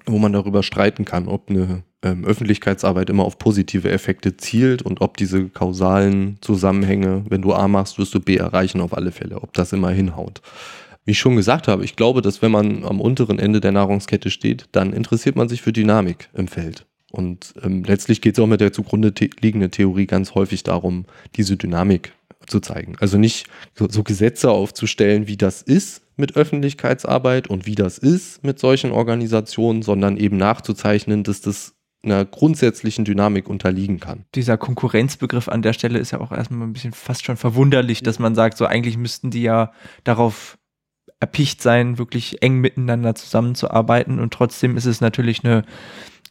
wo man darüber streiten kann, ob eine ähm, Öffentlichkeitsarbeit immer auf positive Effekte zielt und ob diese kausalen Zusammenhänge, wenn du A machst, wirst du B erreichen auf alle Fälle, ob das immer hinhaut. Wie ich schon gesagt habe, ich glaube, dass wenn man am unteren Ende der Nahrungskette steht, dann interessiert man sich für Dynamik im Feld. Und ähm, letztlich geht es auch mit der zugrunde liegenden Theorie ganz häufig darum, diese Dynamik zu zeigen. Also nicht so, so, Gesetze aufzustellen, wie das ist mit Öffentlichkeitsarbeit und wie das ist mit solchen Organisationen, sondern eben nachzuzeichnen, dass das einer grundsätzlichen Dynamik unterliegen kann. Dieser Konkurrenzbegriff an der Stelle ist ja auch erstmal ein bisschen fast schon verwunderlich, dass man sagt, so eigentlich müssten die ja darauf erpicht sein, wirklich eng miteinander zusammenzuarbeiten und trotzdem ist es natürlich eine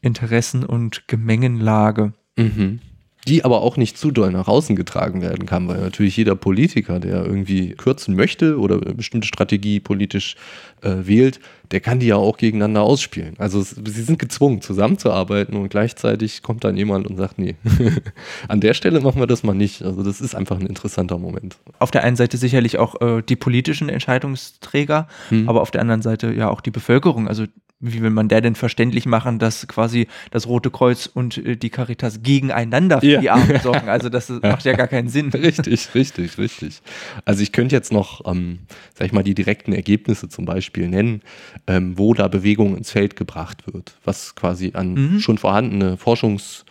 Interessen- und Gemengenlage. Mhm. Die aber auch nicht zu doll nach außen getragen werden kann, weil natürlich jeder Politiker, der irgendwie kürzen möchte oder eine bestimmte Strategie politisch äh, wählt, der kann die ja auch gegeneinander ausspielen. Also es, sie sind gezwungen, zusammenzuarbeiten und gleichzeitig kommt dann jemand und sagt, nee, [laughs] an der Stelle machen wir das mal nicht. Also das ist einfach ein interessanter Moment. Auf der einen Seite sicherlich auch äh, die politischen Entscheidungsträger, hm. aber auf der anderen Seite ja auch die Bevölkerung. Also wie will man der denn verständlich machen, dass quasi das Rote Kreuz und äh, die Caritas gegeneinander für ja. die Armen [laughs] sorgen? Also das macht ja gar keinen Sinn. Richtig, richtig, richtig. Also ich könnte jetzt noch, ähm, sag ich mal, die direkten Ergebnisse zum Beispiel nennen, ähm, wo da Bewegung ins Feld gebracht wird, was quasi an mhm. schon vorhandene Forschungs-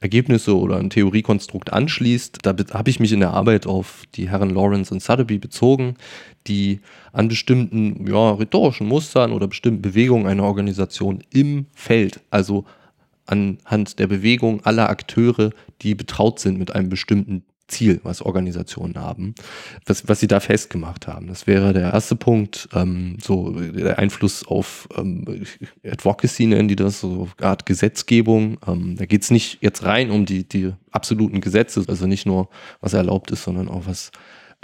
Ergebnisse oder ein Theoriekonstrukt anschließt. Da habe ich mich in der Arbeit auf die Herren Lawrence und Sotheby bezogen, die an bestimmten ja, rhetorischen Mustern oder bestimmten Bewegungen einer Organisation im Feld, also anhand der Bewegung aller Akteure, die betraut sind mit einem bestimmten Ziel, was Organisationen haben, was, was sie da festgemacht haben. Das wäre der erste Punkt, ähm, so der Einfluss auf ähm, Advocacy nennen die das, so eine Art Gesetzgebung. Ähm, da geht es nicht jetzt rein um die, die absoluten Gesetze, also nicht nur, was erlaubt ist, sondern auch was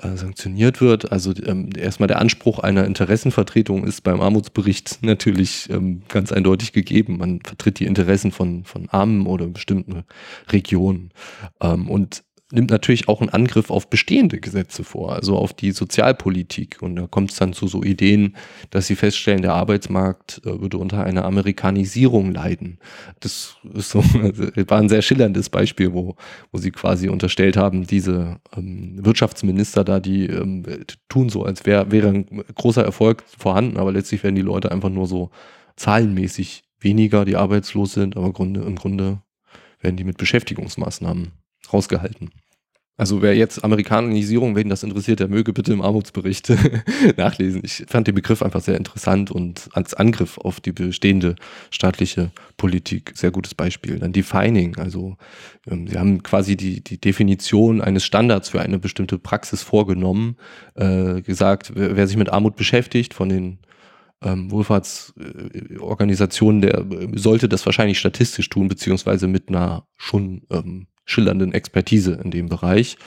äh, sanktioniert wird. Also ähm, erstmal der Anspruch einer Interessenvertretung ist beim Armutsbericht natürlich ähm, ganz eindeutig gegeben. Man vertritt die Interessen von, von Armen oder bestimmten Regionen. Ähm, und nimmt natürlich auch einen Angriff auf bestehende Gesetze vor, also auf die Sozialpolitik. Und da kommt es dann zu so Ideen, dass sie feststellen, der Arbeitsmarkt äh, würde unter einer Amerikanisierung leiden. Das ist so, [laughs] war ein sehr schillerndes Beispiel, wo, wo sie quasi unterstellt haben, diese ähm, Wirtschaftsminister da, die ähm, tun so, als wär, wäre ein großer Erfolg vorhanden, aber letztlich werden die Leute einfach nur so zahlenmäßig weniger, die arbeitslos sind, aber Grunde, im Grunde werden die mit Beschäftigungsmaßnahmen rausgehalten. Also wer jetzt Amerikanisierung, wen das interessiert, der möge bitte im Armutsbericht [laughs] nachlesen. Ich fand den Begriff einfach sehr interessant und als Angriff auf die bestehende staatliche Politik sehr gutes Beispiel. Dann Defining, also ähm, sie haben quasi die, die Definition eines Standards für eine bestimmte Praxis vorgenommen, äh, gesagt, wer, wer sich mit Armut beschäftigt, von den ähm, Wohlfahrtsorganisationen, der äh, sollte das wahrscheinlich statistisch tun, beziehungsweise mit einer schon ähm, schillernden Expertise in dem Bereich.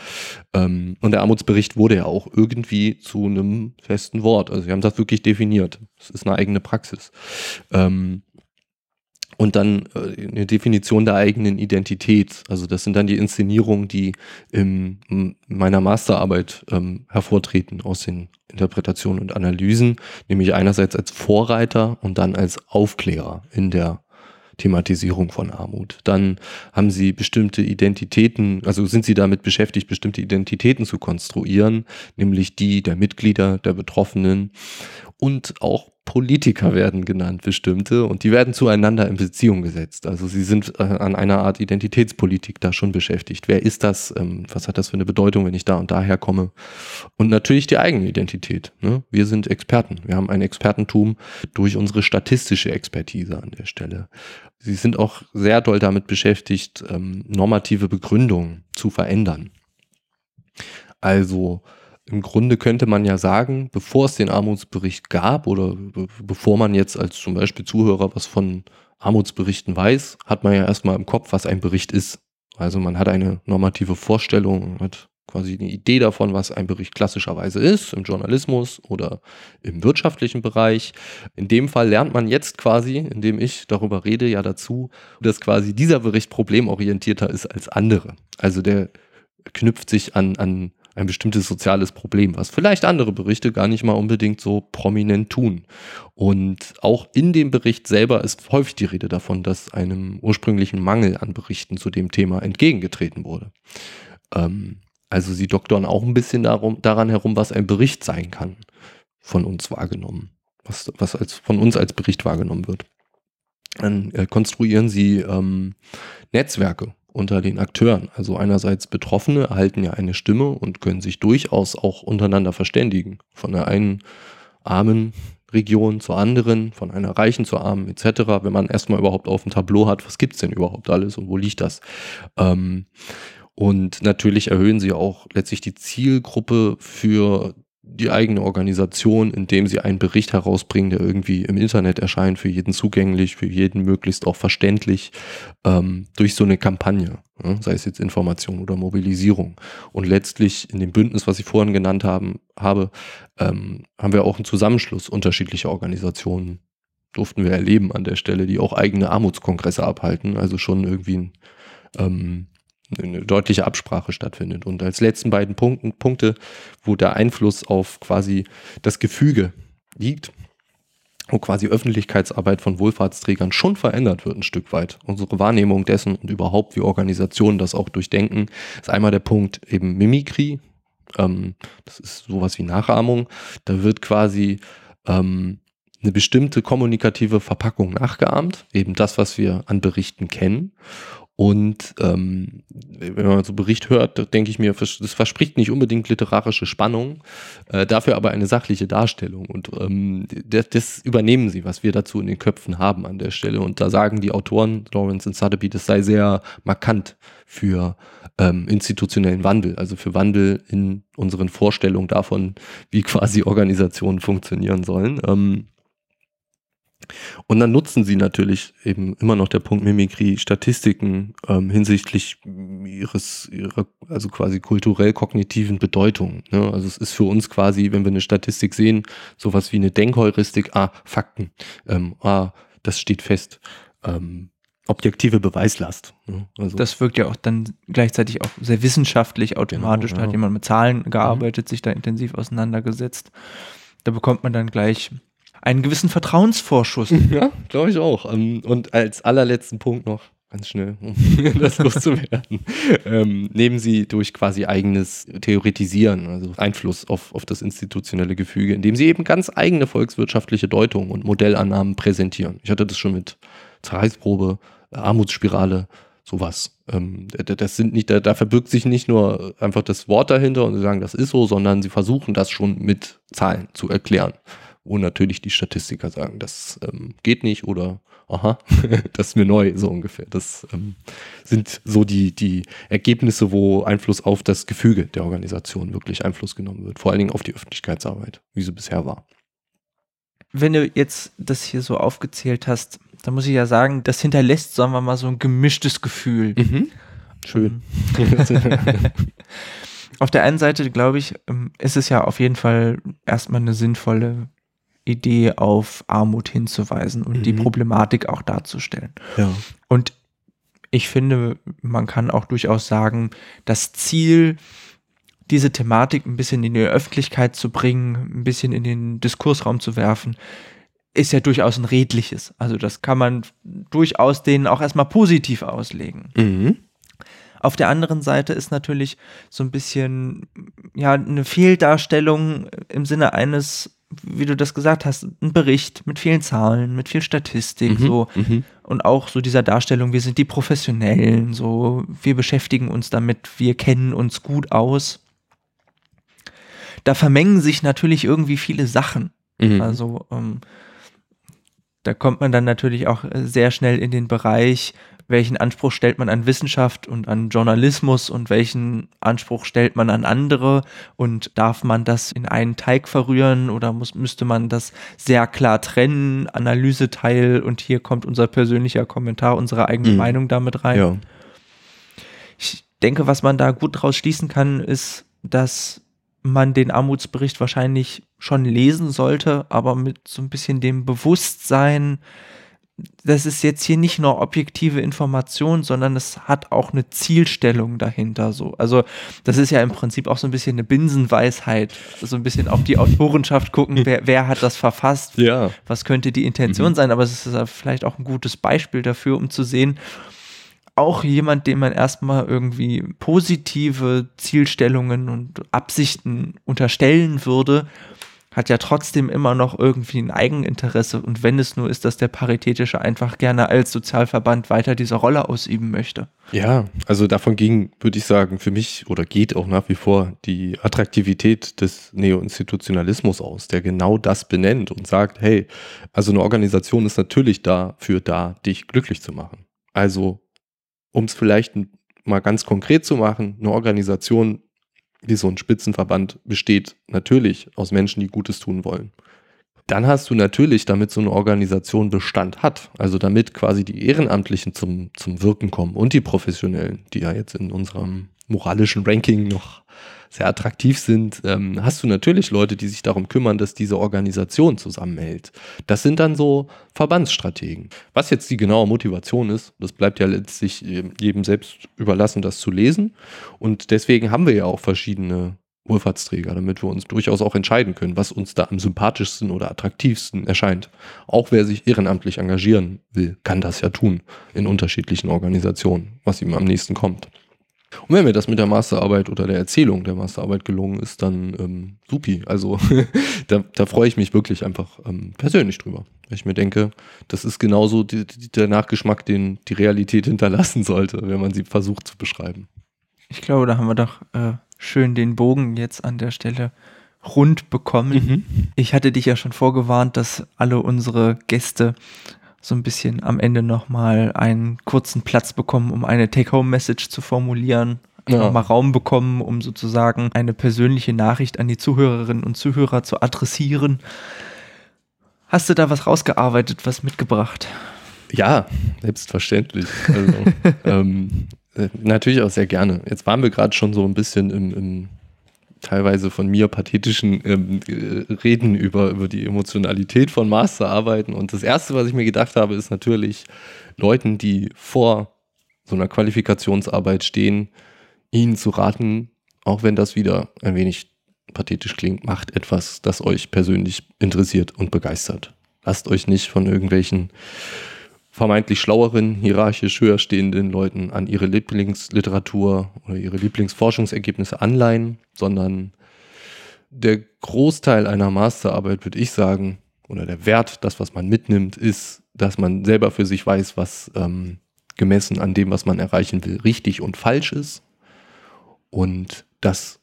Ähm, und der Armutsbericht wurde ja auch irgendwie zu einem festen Wort. Also wir haben das wirklich definiert. Es ist eine eigene Praxis. Ähm, und dann äh, eine Definition der eigenen Identität. Also das sind dann die Inszenierungen, die in meiner Masterarbeit ähm, hervortreten aus den Interpretationen und Analysen, nämlich einerseits als Vorreiter und dann als Aufklärer in der Thematisierung von Armut. Dann haben sie bestimmte Identitäten, also sind sie damit beschäftigt, bestimmte Identitäten zu konstruieren, nämlich die der Mitglieder, der Betroffenen und auch Politiker werden genannt, bestimmte, und die werden zueinander in Beziehung gesetzt. Also sie sind äh, an einer Art Identitätspolitik da schon beschäftigt. Wer ist das? Ähm, was hat das für eine Bedeutung, wenn ich da und daher komme? Und natürlich die eigene Identität. Ne? Wir sind Experten. Wir haben ein Expertentum durch unsere statistische Expertise an der Stelle. Sie sind auch sehr doll damit beschäftigt, ähm, normative Begründungen zu verändern. Also im Grunde könnte man ja sagen, bevor es den Armutsbericht gab oder be bevor man jetzt als zum Beispiel Zuhörer was von Armutsberichten weiß, hat man ja erstmal im Kopf, was ein Bericht ist. Also man hat eine normative Vorstellung, hat quasi eine Idee davon, was ein Bericht klassischerweise ist, im Journalismus oder im wirtschaftlichen Bereich. In dem Fall lernt man jetzt quasi, indem ich darüber rede, ja dazu, dass quasi dieser Bericht problemorientierter ist als andere. Also der knüpft sich an, an ein bestimmtes soziales Problem, was vielleicht andere Berichte gar nicht mal unbedingt so prominent tun. Und auch in dem Bericht selber ist häufig die Rede davon, dass einem ursprünglichen Mangel an Berichten zu dem Thema entgegengetreten wurde. Ähm, also sie doktoren auch ein bisschen darum, daran herum, was ein Bericht sein kann, von uns wahrgenommen, was, was als, von uns als Bericht wahrgenommen wird. Dann äh, konstruieren sie ähm, Netzwerke unter den Akteuren. Also einerseits Betroffene erhalten ja eine Stimme und können sich durchaus auch untereinander verständigen. Von der einen armen Region zur anderen, von einer reichen zur armen etc. Wenn man erstmal überhaupt auf dem Tableau hat, was gibt es denn überhaupt alles und wo liegt das? Ähm, und natürlich erhöhen sie auch letztlich die Zielgruppe für die eigene Organisation, indem sie einen Bericht herausbringen, der irgendwie im Internet erscheint, für jeden zugänglich, für jeden möglichst auch verständlich, ähm, durch so eine Kampagne, ja, sei es jetzt Information oder Mobilisierung. Und letztlich in dem Bündnis, was ich vorhin genannt haben, habe, ähm, haben wir auch einen Zusammenschluss unterschiedlicher Organisationen, durften wir erleben an der Stelle, die auch eigene Armutskongresse abhalten, also schon irgendwie ein ähm, eine deutliche Absprache stattfindet. Und als letzten beiden Punkten, Punkte, wo der Einfluss auf quasi das Gefüge liegt, wo quasi Öffentlichkeitsarbeit von Wohlfahrtsträgern schon verändert wird ein Stück weit. Unsere Wahrnehmung dessen und überhaupt wie Organisationen das auch durchdenken, ist einmal der Punkt eben Mimikry. Ähm, das ist sowas wie Nachahmung. Da wird quasi ähm, eine bestimmte kommunikative Verpackung nachgeahmt, eben das, was wir an Berichten kennen. Und ähm, wenn man so Bericht hört, denke ich mir, das verspricht nicht unbedingt literarische Spannung, äh, dafür aber eine sachliche Darstellung. Und ähm, das, das, übernehmen sie, was wir dazu in den Köpfen haben an der Stelle. Und da sagen die Autoren, Lawrence und Sotheby, das sei sehr markant für ähm, institutionellen Wandel, also für Wandel in unseren Vorstellungen davon, wie quasi Organisationen funktionieren sollen. Und dann nutzen sie natürlich eben immer noch der Punkt Mimikry Statistiken ähm, hinsichtlich ihres, ihrer, also quasi kulturell-kognitiven Bedeutung. Ne? Also es ist für uns quasi, wenn wir eine Statistik sehen, sowas wie eine Denkheuristik, ah, Fakten, ähm, ah, das steht fest. Ähm, objektive Beweislast. Ne? Also das wirkt ja auch dann gleichzeitig auch sehr wissenschaftlich automatisch. Genau, ja. Da hat jemand mit Zahlen gearbeitet, mhm. sich da intensiv auseinandergesetzt. Da bekommt man dann gleich einen gewissen Vertrauensvorschuss. [laughs] Ja, glaube ich auch. Ähm, und als allerletzten Punkt noch, ganz schnell, um [laughs] das loszuwerden, ähm, nehmen sie durch quasi eigenes Theoretisieren, also Einfluss auf, auf das institutionelle Gefüge, indem sie eben ganz eigene volkswirtschaftliche Deutungen und Modellannahmen präsentieren. Ich hatte das schon mit Zerreißprobe, Armutsspirale, sowas. Ähm, das sind nicht, da, da verbirgt sich nicht nur einfach das Wort dahinter und sie sagen, das ist so, sondern sie versuchen das schon mit Zahlen zu erklären. Wo natürlich die Statistiker sagen, das ähm, geht nicht oder aha, [laughs] das ist mir neu, so ungefähr. Das ähm, sind so die, die Ergebnisse, wo Einfluss auf das Gefüge der Organisation wirklich Einfluss genommen wird. Vor allen Dingen auf die Öffentlichkeitsarbeit, wie sie bisher war. Wenn du jetzt das hier so aufgezählt hast, da muss ich ja sagen, das hinterlässt, sagen wir mal, so ein gemischtes Gefühl. Mhm. Schön. [laughs] auf der einen Seite, glaube ich, ähm, ist es ja auf jeden Fall erstmal eine sinnvolle Idee, auf Armut hinzuweisen und mhm. die Problematik auch darzustellen. Ja. Und ich finde, man kann auch durchaus sagen, das Ziel, diese Thematik ein bisschen in die Öffentlichkeit zu bringen, ein bisschen in den Diskursraum zu werfen, ist ja durchaus ein redliches. Also das kann man durchaus denen auch erstmal positiv auslegen. Mhm. Auf der anderen Seite ist natürlich so ein bisschen ja eine Fehldarstellung im Sinne eines, wie du das gesagt hast, ein Bericht mit vielen Zahlen, mit viel Statistik, mhm, so mhm. und auch so dieser Darstellung, wir sind die Professionellen, so wir beschäftigen uns damit, wir kennen uns gut aus. Da vermengen sich natürlich irgendwie viele Sachen. Mhm. Also ähm, da kommt man dann natürlich auch äh, sehr schnell in den Bereich, welchen Anspruch stellt man an Wissenschaft und an Journalismus und welchen Anspruch stellt man an andere und darf man das in einen Teig verrühren oder muss, müsste man das sehr klar trennen, Analyseteil und hier kommt unser persönlicher Kommentar, unsere eigene mhm. Meinung damit rein. Ja. Ich denke, was man da gut draus schließen kann, ist, dass man den Armutsbericht wahrscheinlich schon lesen sollte, aber mit so ein bisschen dem Bewusstsein, das ist jetzt hier nicht nur objektive Information, sondern es hat auch eine Zielstellung dahinter. So. Also, das ist ja im Prinzip auch so ein bisschen eine Binsenweisheit. So ein bisschen auf die Autorenschaft gucken, wer, wer hat das verfasst, ja. was könnte die Intention mhm. sein, aber es ist vielleicht auch ein gutes Beispiel dafür, um zu sehen, auch jemand, dem man erstmal irgendwie positive Zielstellungen und Absichten unterstellen würde, hat ja trotzdem immer noch irgendwie ein Eigeninteresse. Und wenn es nur ist, dass der Paritätische einfach gerne als Sozialverband weiter diese Rolle ausüben möchte. Ja, also davon ging, würde ich sagen, für mich oder geht auch nach wie vor die Attraktivität des Neo-Institutionalismus aus, der genau das benennt und sagt, hey, also eine Organisation ist natürlich dafür da, dich glücklich zu machen. Also um es vielleicht mal ganz konkret zu machen, eine Organisation wie so ein Spitzenverband besteht natürlich aus Menschen, die Gutes tun wollen. Dann hast du natürlich, damit so eine Organisation Bestand hat, also damit quasi die Ehrenamtlichen zum, zum Wirken kommen und die Professionellen, die ja jetzt in unserem moralischen Ranking noch sehr attraktiv sind, ähm, hast du natürlich Leute, die sich darum kümmern, dass diese Organisation zusammenhält. Das sind dann so Verbandsstrategen. Was jetzt die genaue Motivation ist, das bleibt ja letztlich jedem selbst überlassen, das zu lesen. Und deswegen haben wir ja auch verschiedene Wohlfahrtsträger, damit wir uns durchaus auch entscheiden können, was uns da am sympathischsten oder attraktivsten erscheint. Auch wer sich ehrenamtlich engagieren will, kann das ja tun in unterschiedlichen Organisationen, was ihm am nächsten kommt. Und wenn mir das mit der Masterarbeit oder der Erzählung der Masterarbeit gelungen ist, dann ähm, supi. Also [laughs] da, da freue ich mich wirklich einfach ähm, persönlich drüber. Weil ich mir denke, das ist genauso die, die, der Nachgeschmack, den die Realität hinterlassen sollte, wenn man sie versucht zu beschreiben. Ich glaube, da haben wir doch äh, schön den Bogen jetzt an der Stelle rund bekommen. Mhm. Ich hatte dich ja schon vorgewarnt, dass alle unsere Gäste so ein bisschen am Ende nochmal einen kurzen Platz bekommen, um eine Take-Home-Message zu formulieren. Ja. Nochmal Raum bekommen, um sozusagen eine persönliche Nachricht an die Zuhörerinnen und Zuhörer zu adressieren. Hast du da was rausgearbeitet, was mitgebracht? Ja, selbstverständlich. Also, [laughs] ähm, äh, natürlich auch sehr gerne. Jetzt waren wir gerade schon so ein bisschen im, im teilweise von mir pathetischen ähm, äh, Reden über, über die Emotionalität von Masterarbeiten. Und das Erste, was ich mir gedacht habe, ist natürlich Leuten, die vor so einer Qualifikationsarbeit stehen, ihnen zu raten, auch wenn das wieder ein wenig pathetisch klingt, macht etwas, das euch persönlich interessiert und begeistert. Lasst euch nicht von irgendwelchen vermeintlich schlaueren, hierarchisch höher stehenden Leuten an ihre Lieblingsliteratur oder ihre Lieblingsforschungsergebnisse anleihen, sondern der Großteil einer Masterarbeit, würde ich sagen, oder der Wert, das, was man mitnimmt, ist, dass man selber für sich weiß, was ähm, gemessen an dem, was man erreichen will, richtig und falsch ist. Und das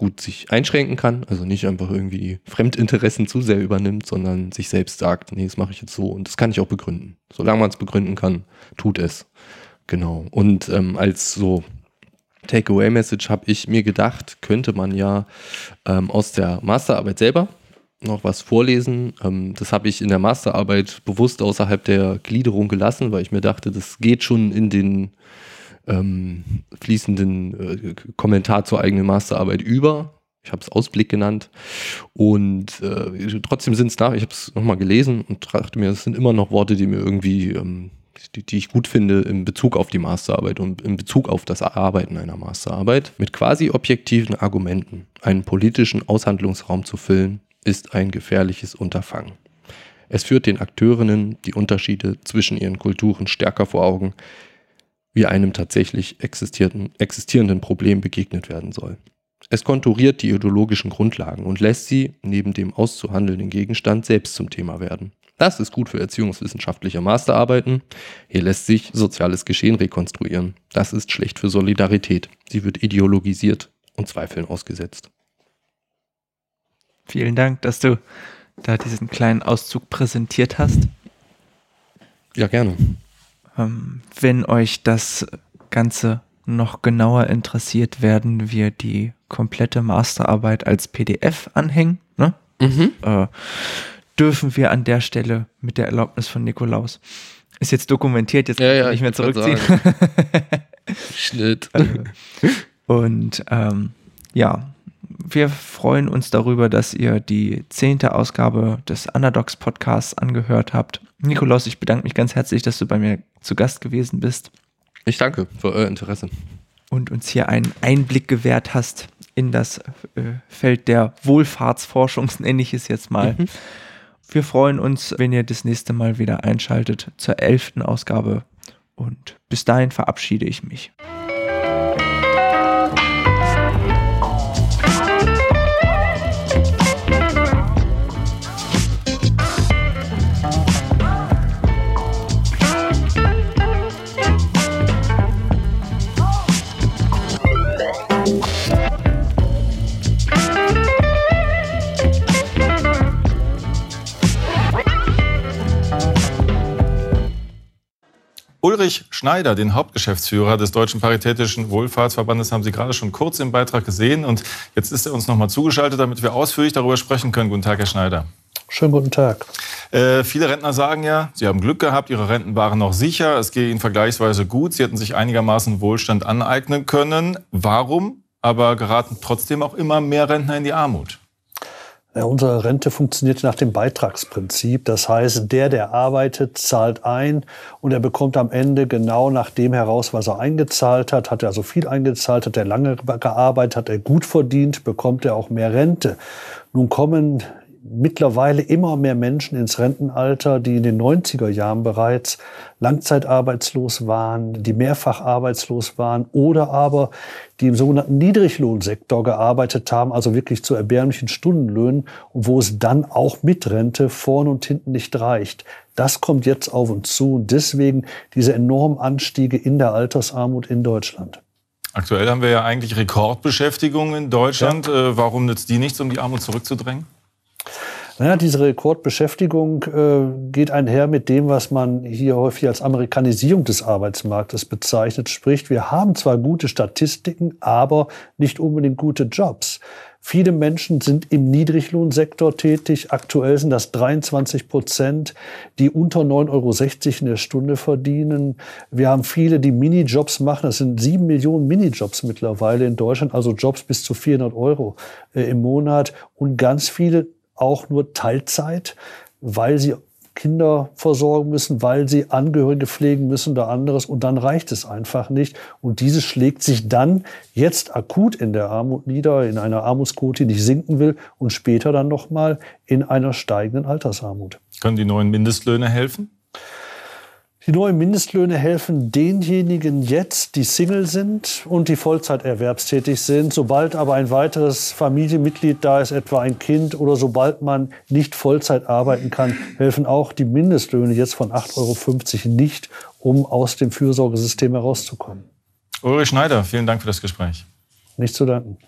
gut sich einschränken kann, also nicht einfach irgendwie Fremdinteressen zu sehr übernimmt, sondern sich selbst sagt, nee, das mache ich jetzt so und das kann ich auch begründen. Solange man es begründen kann, tut es. Genau. Und ähm, als so Takeaway-Message habe ich mir gedacht, könnte man ja ähm, aus der Masterarbeit selber noch was vorlesen. Ähm, das habe ich in der Masterarbeit bewusst außerhalb der Gliederung gelassen, weil ich mir dachte, das geht schon in den ähm, fließenden äh, Kommentar zur eigenen Masterarbeit über. Ich habe es Ausblick genannt. Und äh, trotzdem sind es da, ich habe es nochmal gelesen und dachte mir, es sind immer noch Worte, die mir irgendwie, ähm, die, die, ich gut finde in Bezug auf die Masterarbeit und in Bezug auf das Erarbeiten einer Masterarbeit. Mit quasi objektiven Argumenten einen politischen Aushandlungsraum zu füllen, ist ein gefährliches Unterfangen. Es führt den Akteurinnen die Unterschiede zwischen ihren Kulturen stärker vor Augen, wie einem tatsächlich existierenden Problem begegnet werden soll. Es konturiert die ideologischen Grundlagen und lässt sie, neben dem auszuhandelnden Gegenstand, selbst zum Thema werden. Das ist gut für erziehungswissenschaftliche Masterarbeiten. Hier lässt sich soziales Geschehen rekonstruieren. Das ist schlecht für Solidarität. Sie wird ideologisiert und Zweifeln ausgesetzt. Vielen Dank, dass du da diesen kleinen Auszug präsentiert hast. Ja, gerne. Ähm, wenn euch das Ganze noch genauer interessiert, werden wir die komplette Masterarbeit als PDF anhängen. Ne? Mhm. Äh, dürfen wir an der Stelle mit der Erlaubnis von Nikolaus. Ist jetzt dokumentiert, jetzt ja, ja, nicht mehr zurückziehen. [laughs] Schnitt. Und ähm, ja, wir freuen uns darüber, dass ihr die zehnte Ausgabe des Underdogs Podcasts angehört habt. Nikolaus, ich bedanke mich ganz herzlich, dass du bei mir zu Gast gewesen bist. Ich danke für euer Interesse. Und uns hier einen Einblick gewährt hast in das äh, Feld der Wohlfahrtsforschung, [laughs] nenne ich es jetzt mal. Mhm. Wir freuen uns, wenn ihr das nächste Mal wieder einschaltet zur elften Ausgabe. Und bis dahin verabschiede ich mich. Ulrich Schneider, den Hauptgeschäftsführer des Deutschen Paritätischen Wohlfahrtsverbandes, haben Sie gerade schon kurz im Beitrag gesehen. Und jetzt ist er uns noch mal zugeschaltet, damit wir ausführlich darüber sprechen können. Guten Tag, Herr Schneider. Schönen guten Tag. Äh, viele Rentner sagen ja, sie haben Glück gehabt, ihre Renten waren noch sicher, es geht ihnen vergleichsweise gut, sie hätten sich einigermaßen Wohlstand aneignen können. Warum aber geraten trotzdem auch immer mehr Rentner in die Armut? Ja, unsere Rente funktioniert nach dem Beitragsprinzip. Das heißt, der, der arbeitet, zahlt ein und er bekommt am Ende genau nach dem heraus, was er eingezahlt hat. Hat er also viel eingezahlt, hat er lange gearbeitet, hat er gut verdient, bekommt er auch mehr Rente. Nun kommen mittlerweile immer mehr Menschen ins Rentenalter, die in den 90er Jahren bereits langzeitarbeitslos waren, die mehrfach arbeitslos waren oder aber die im sogenannten Niedriglohnsektor gearbeitet haben, also wirklich zu erbärmlichen Stundenlöhnen und wo es dann auch mit Rente vorne und hinten nicht reicht. Das kommt jetzt auf uns zu und deswegen diese enormen Anstiege in der Altersarmut in Deutschland. Aktuell haben wir ja eigentlich Rekordbeschäftigung in Deutschland. Ja. Äh, warum nützt die nichts, um die Armut zurückzudrängen? Naja, diese Rekordbeschäftigung äh, geht einher mit dem, was man hier häufig als Amerikanisierung des Arbeitsmarktes bezeichnet. Sprich, wir haben zwar gute Statistiken, aber nicht unbedingt gute Jobs. Viele Menschen sind im Niedriglohnsektor tätig. Aktuell sind das 23 Prozent, die unter 9,60 Euro in der Stunde verdienen. Wir haben viele, die Minijobs machen. Das sind sieben Millionen Minijobs mittlerweile in Deutschland, also Jobs bis zu 400 Euro äh, im Monat. Und ganz viele auch nur Teilzeit, weil sie Kinder versorgen müssen, weil sie Angehörige pflegen müssen oder anderes. Und dann reicht es einfach nicht. Und dieses schlägt sich dann jetzt akut in der Armut nieder, in einer Armutsquote, die nicht sinken will und später dann nochmal in einer steigenden Altersarmut. Können die neuen Mindestlöhne helfen? Die neuen Mindestlöhne helfen denjenigen jetzt, die Single sind und die Vollzeiterwerbstätig sind. Sobald aber ein weiteres Familienmitglied da ist, etwa ein Kind, oder sobald man nicht Vollzeit arbeiten kann, helfen auch die Mindestlöhne jetzt von 8,50 Euro nicht, um aus dem Fürsorgesystem herauszukommen. Ulrich Schneider, vielen Dank für das Gespräch. Nicht zu danken.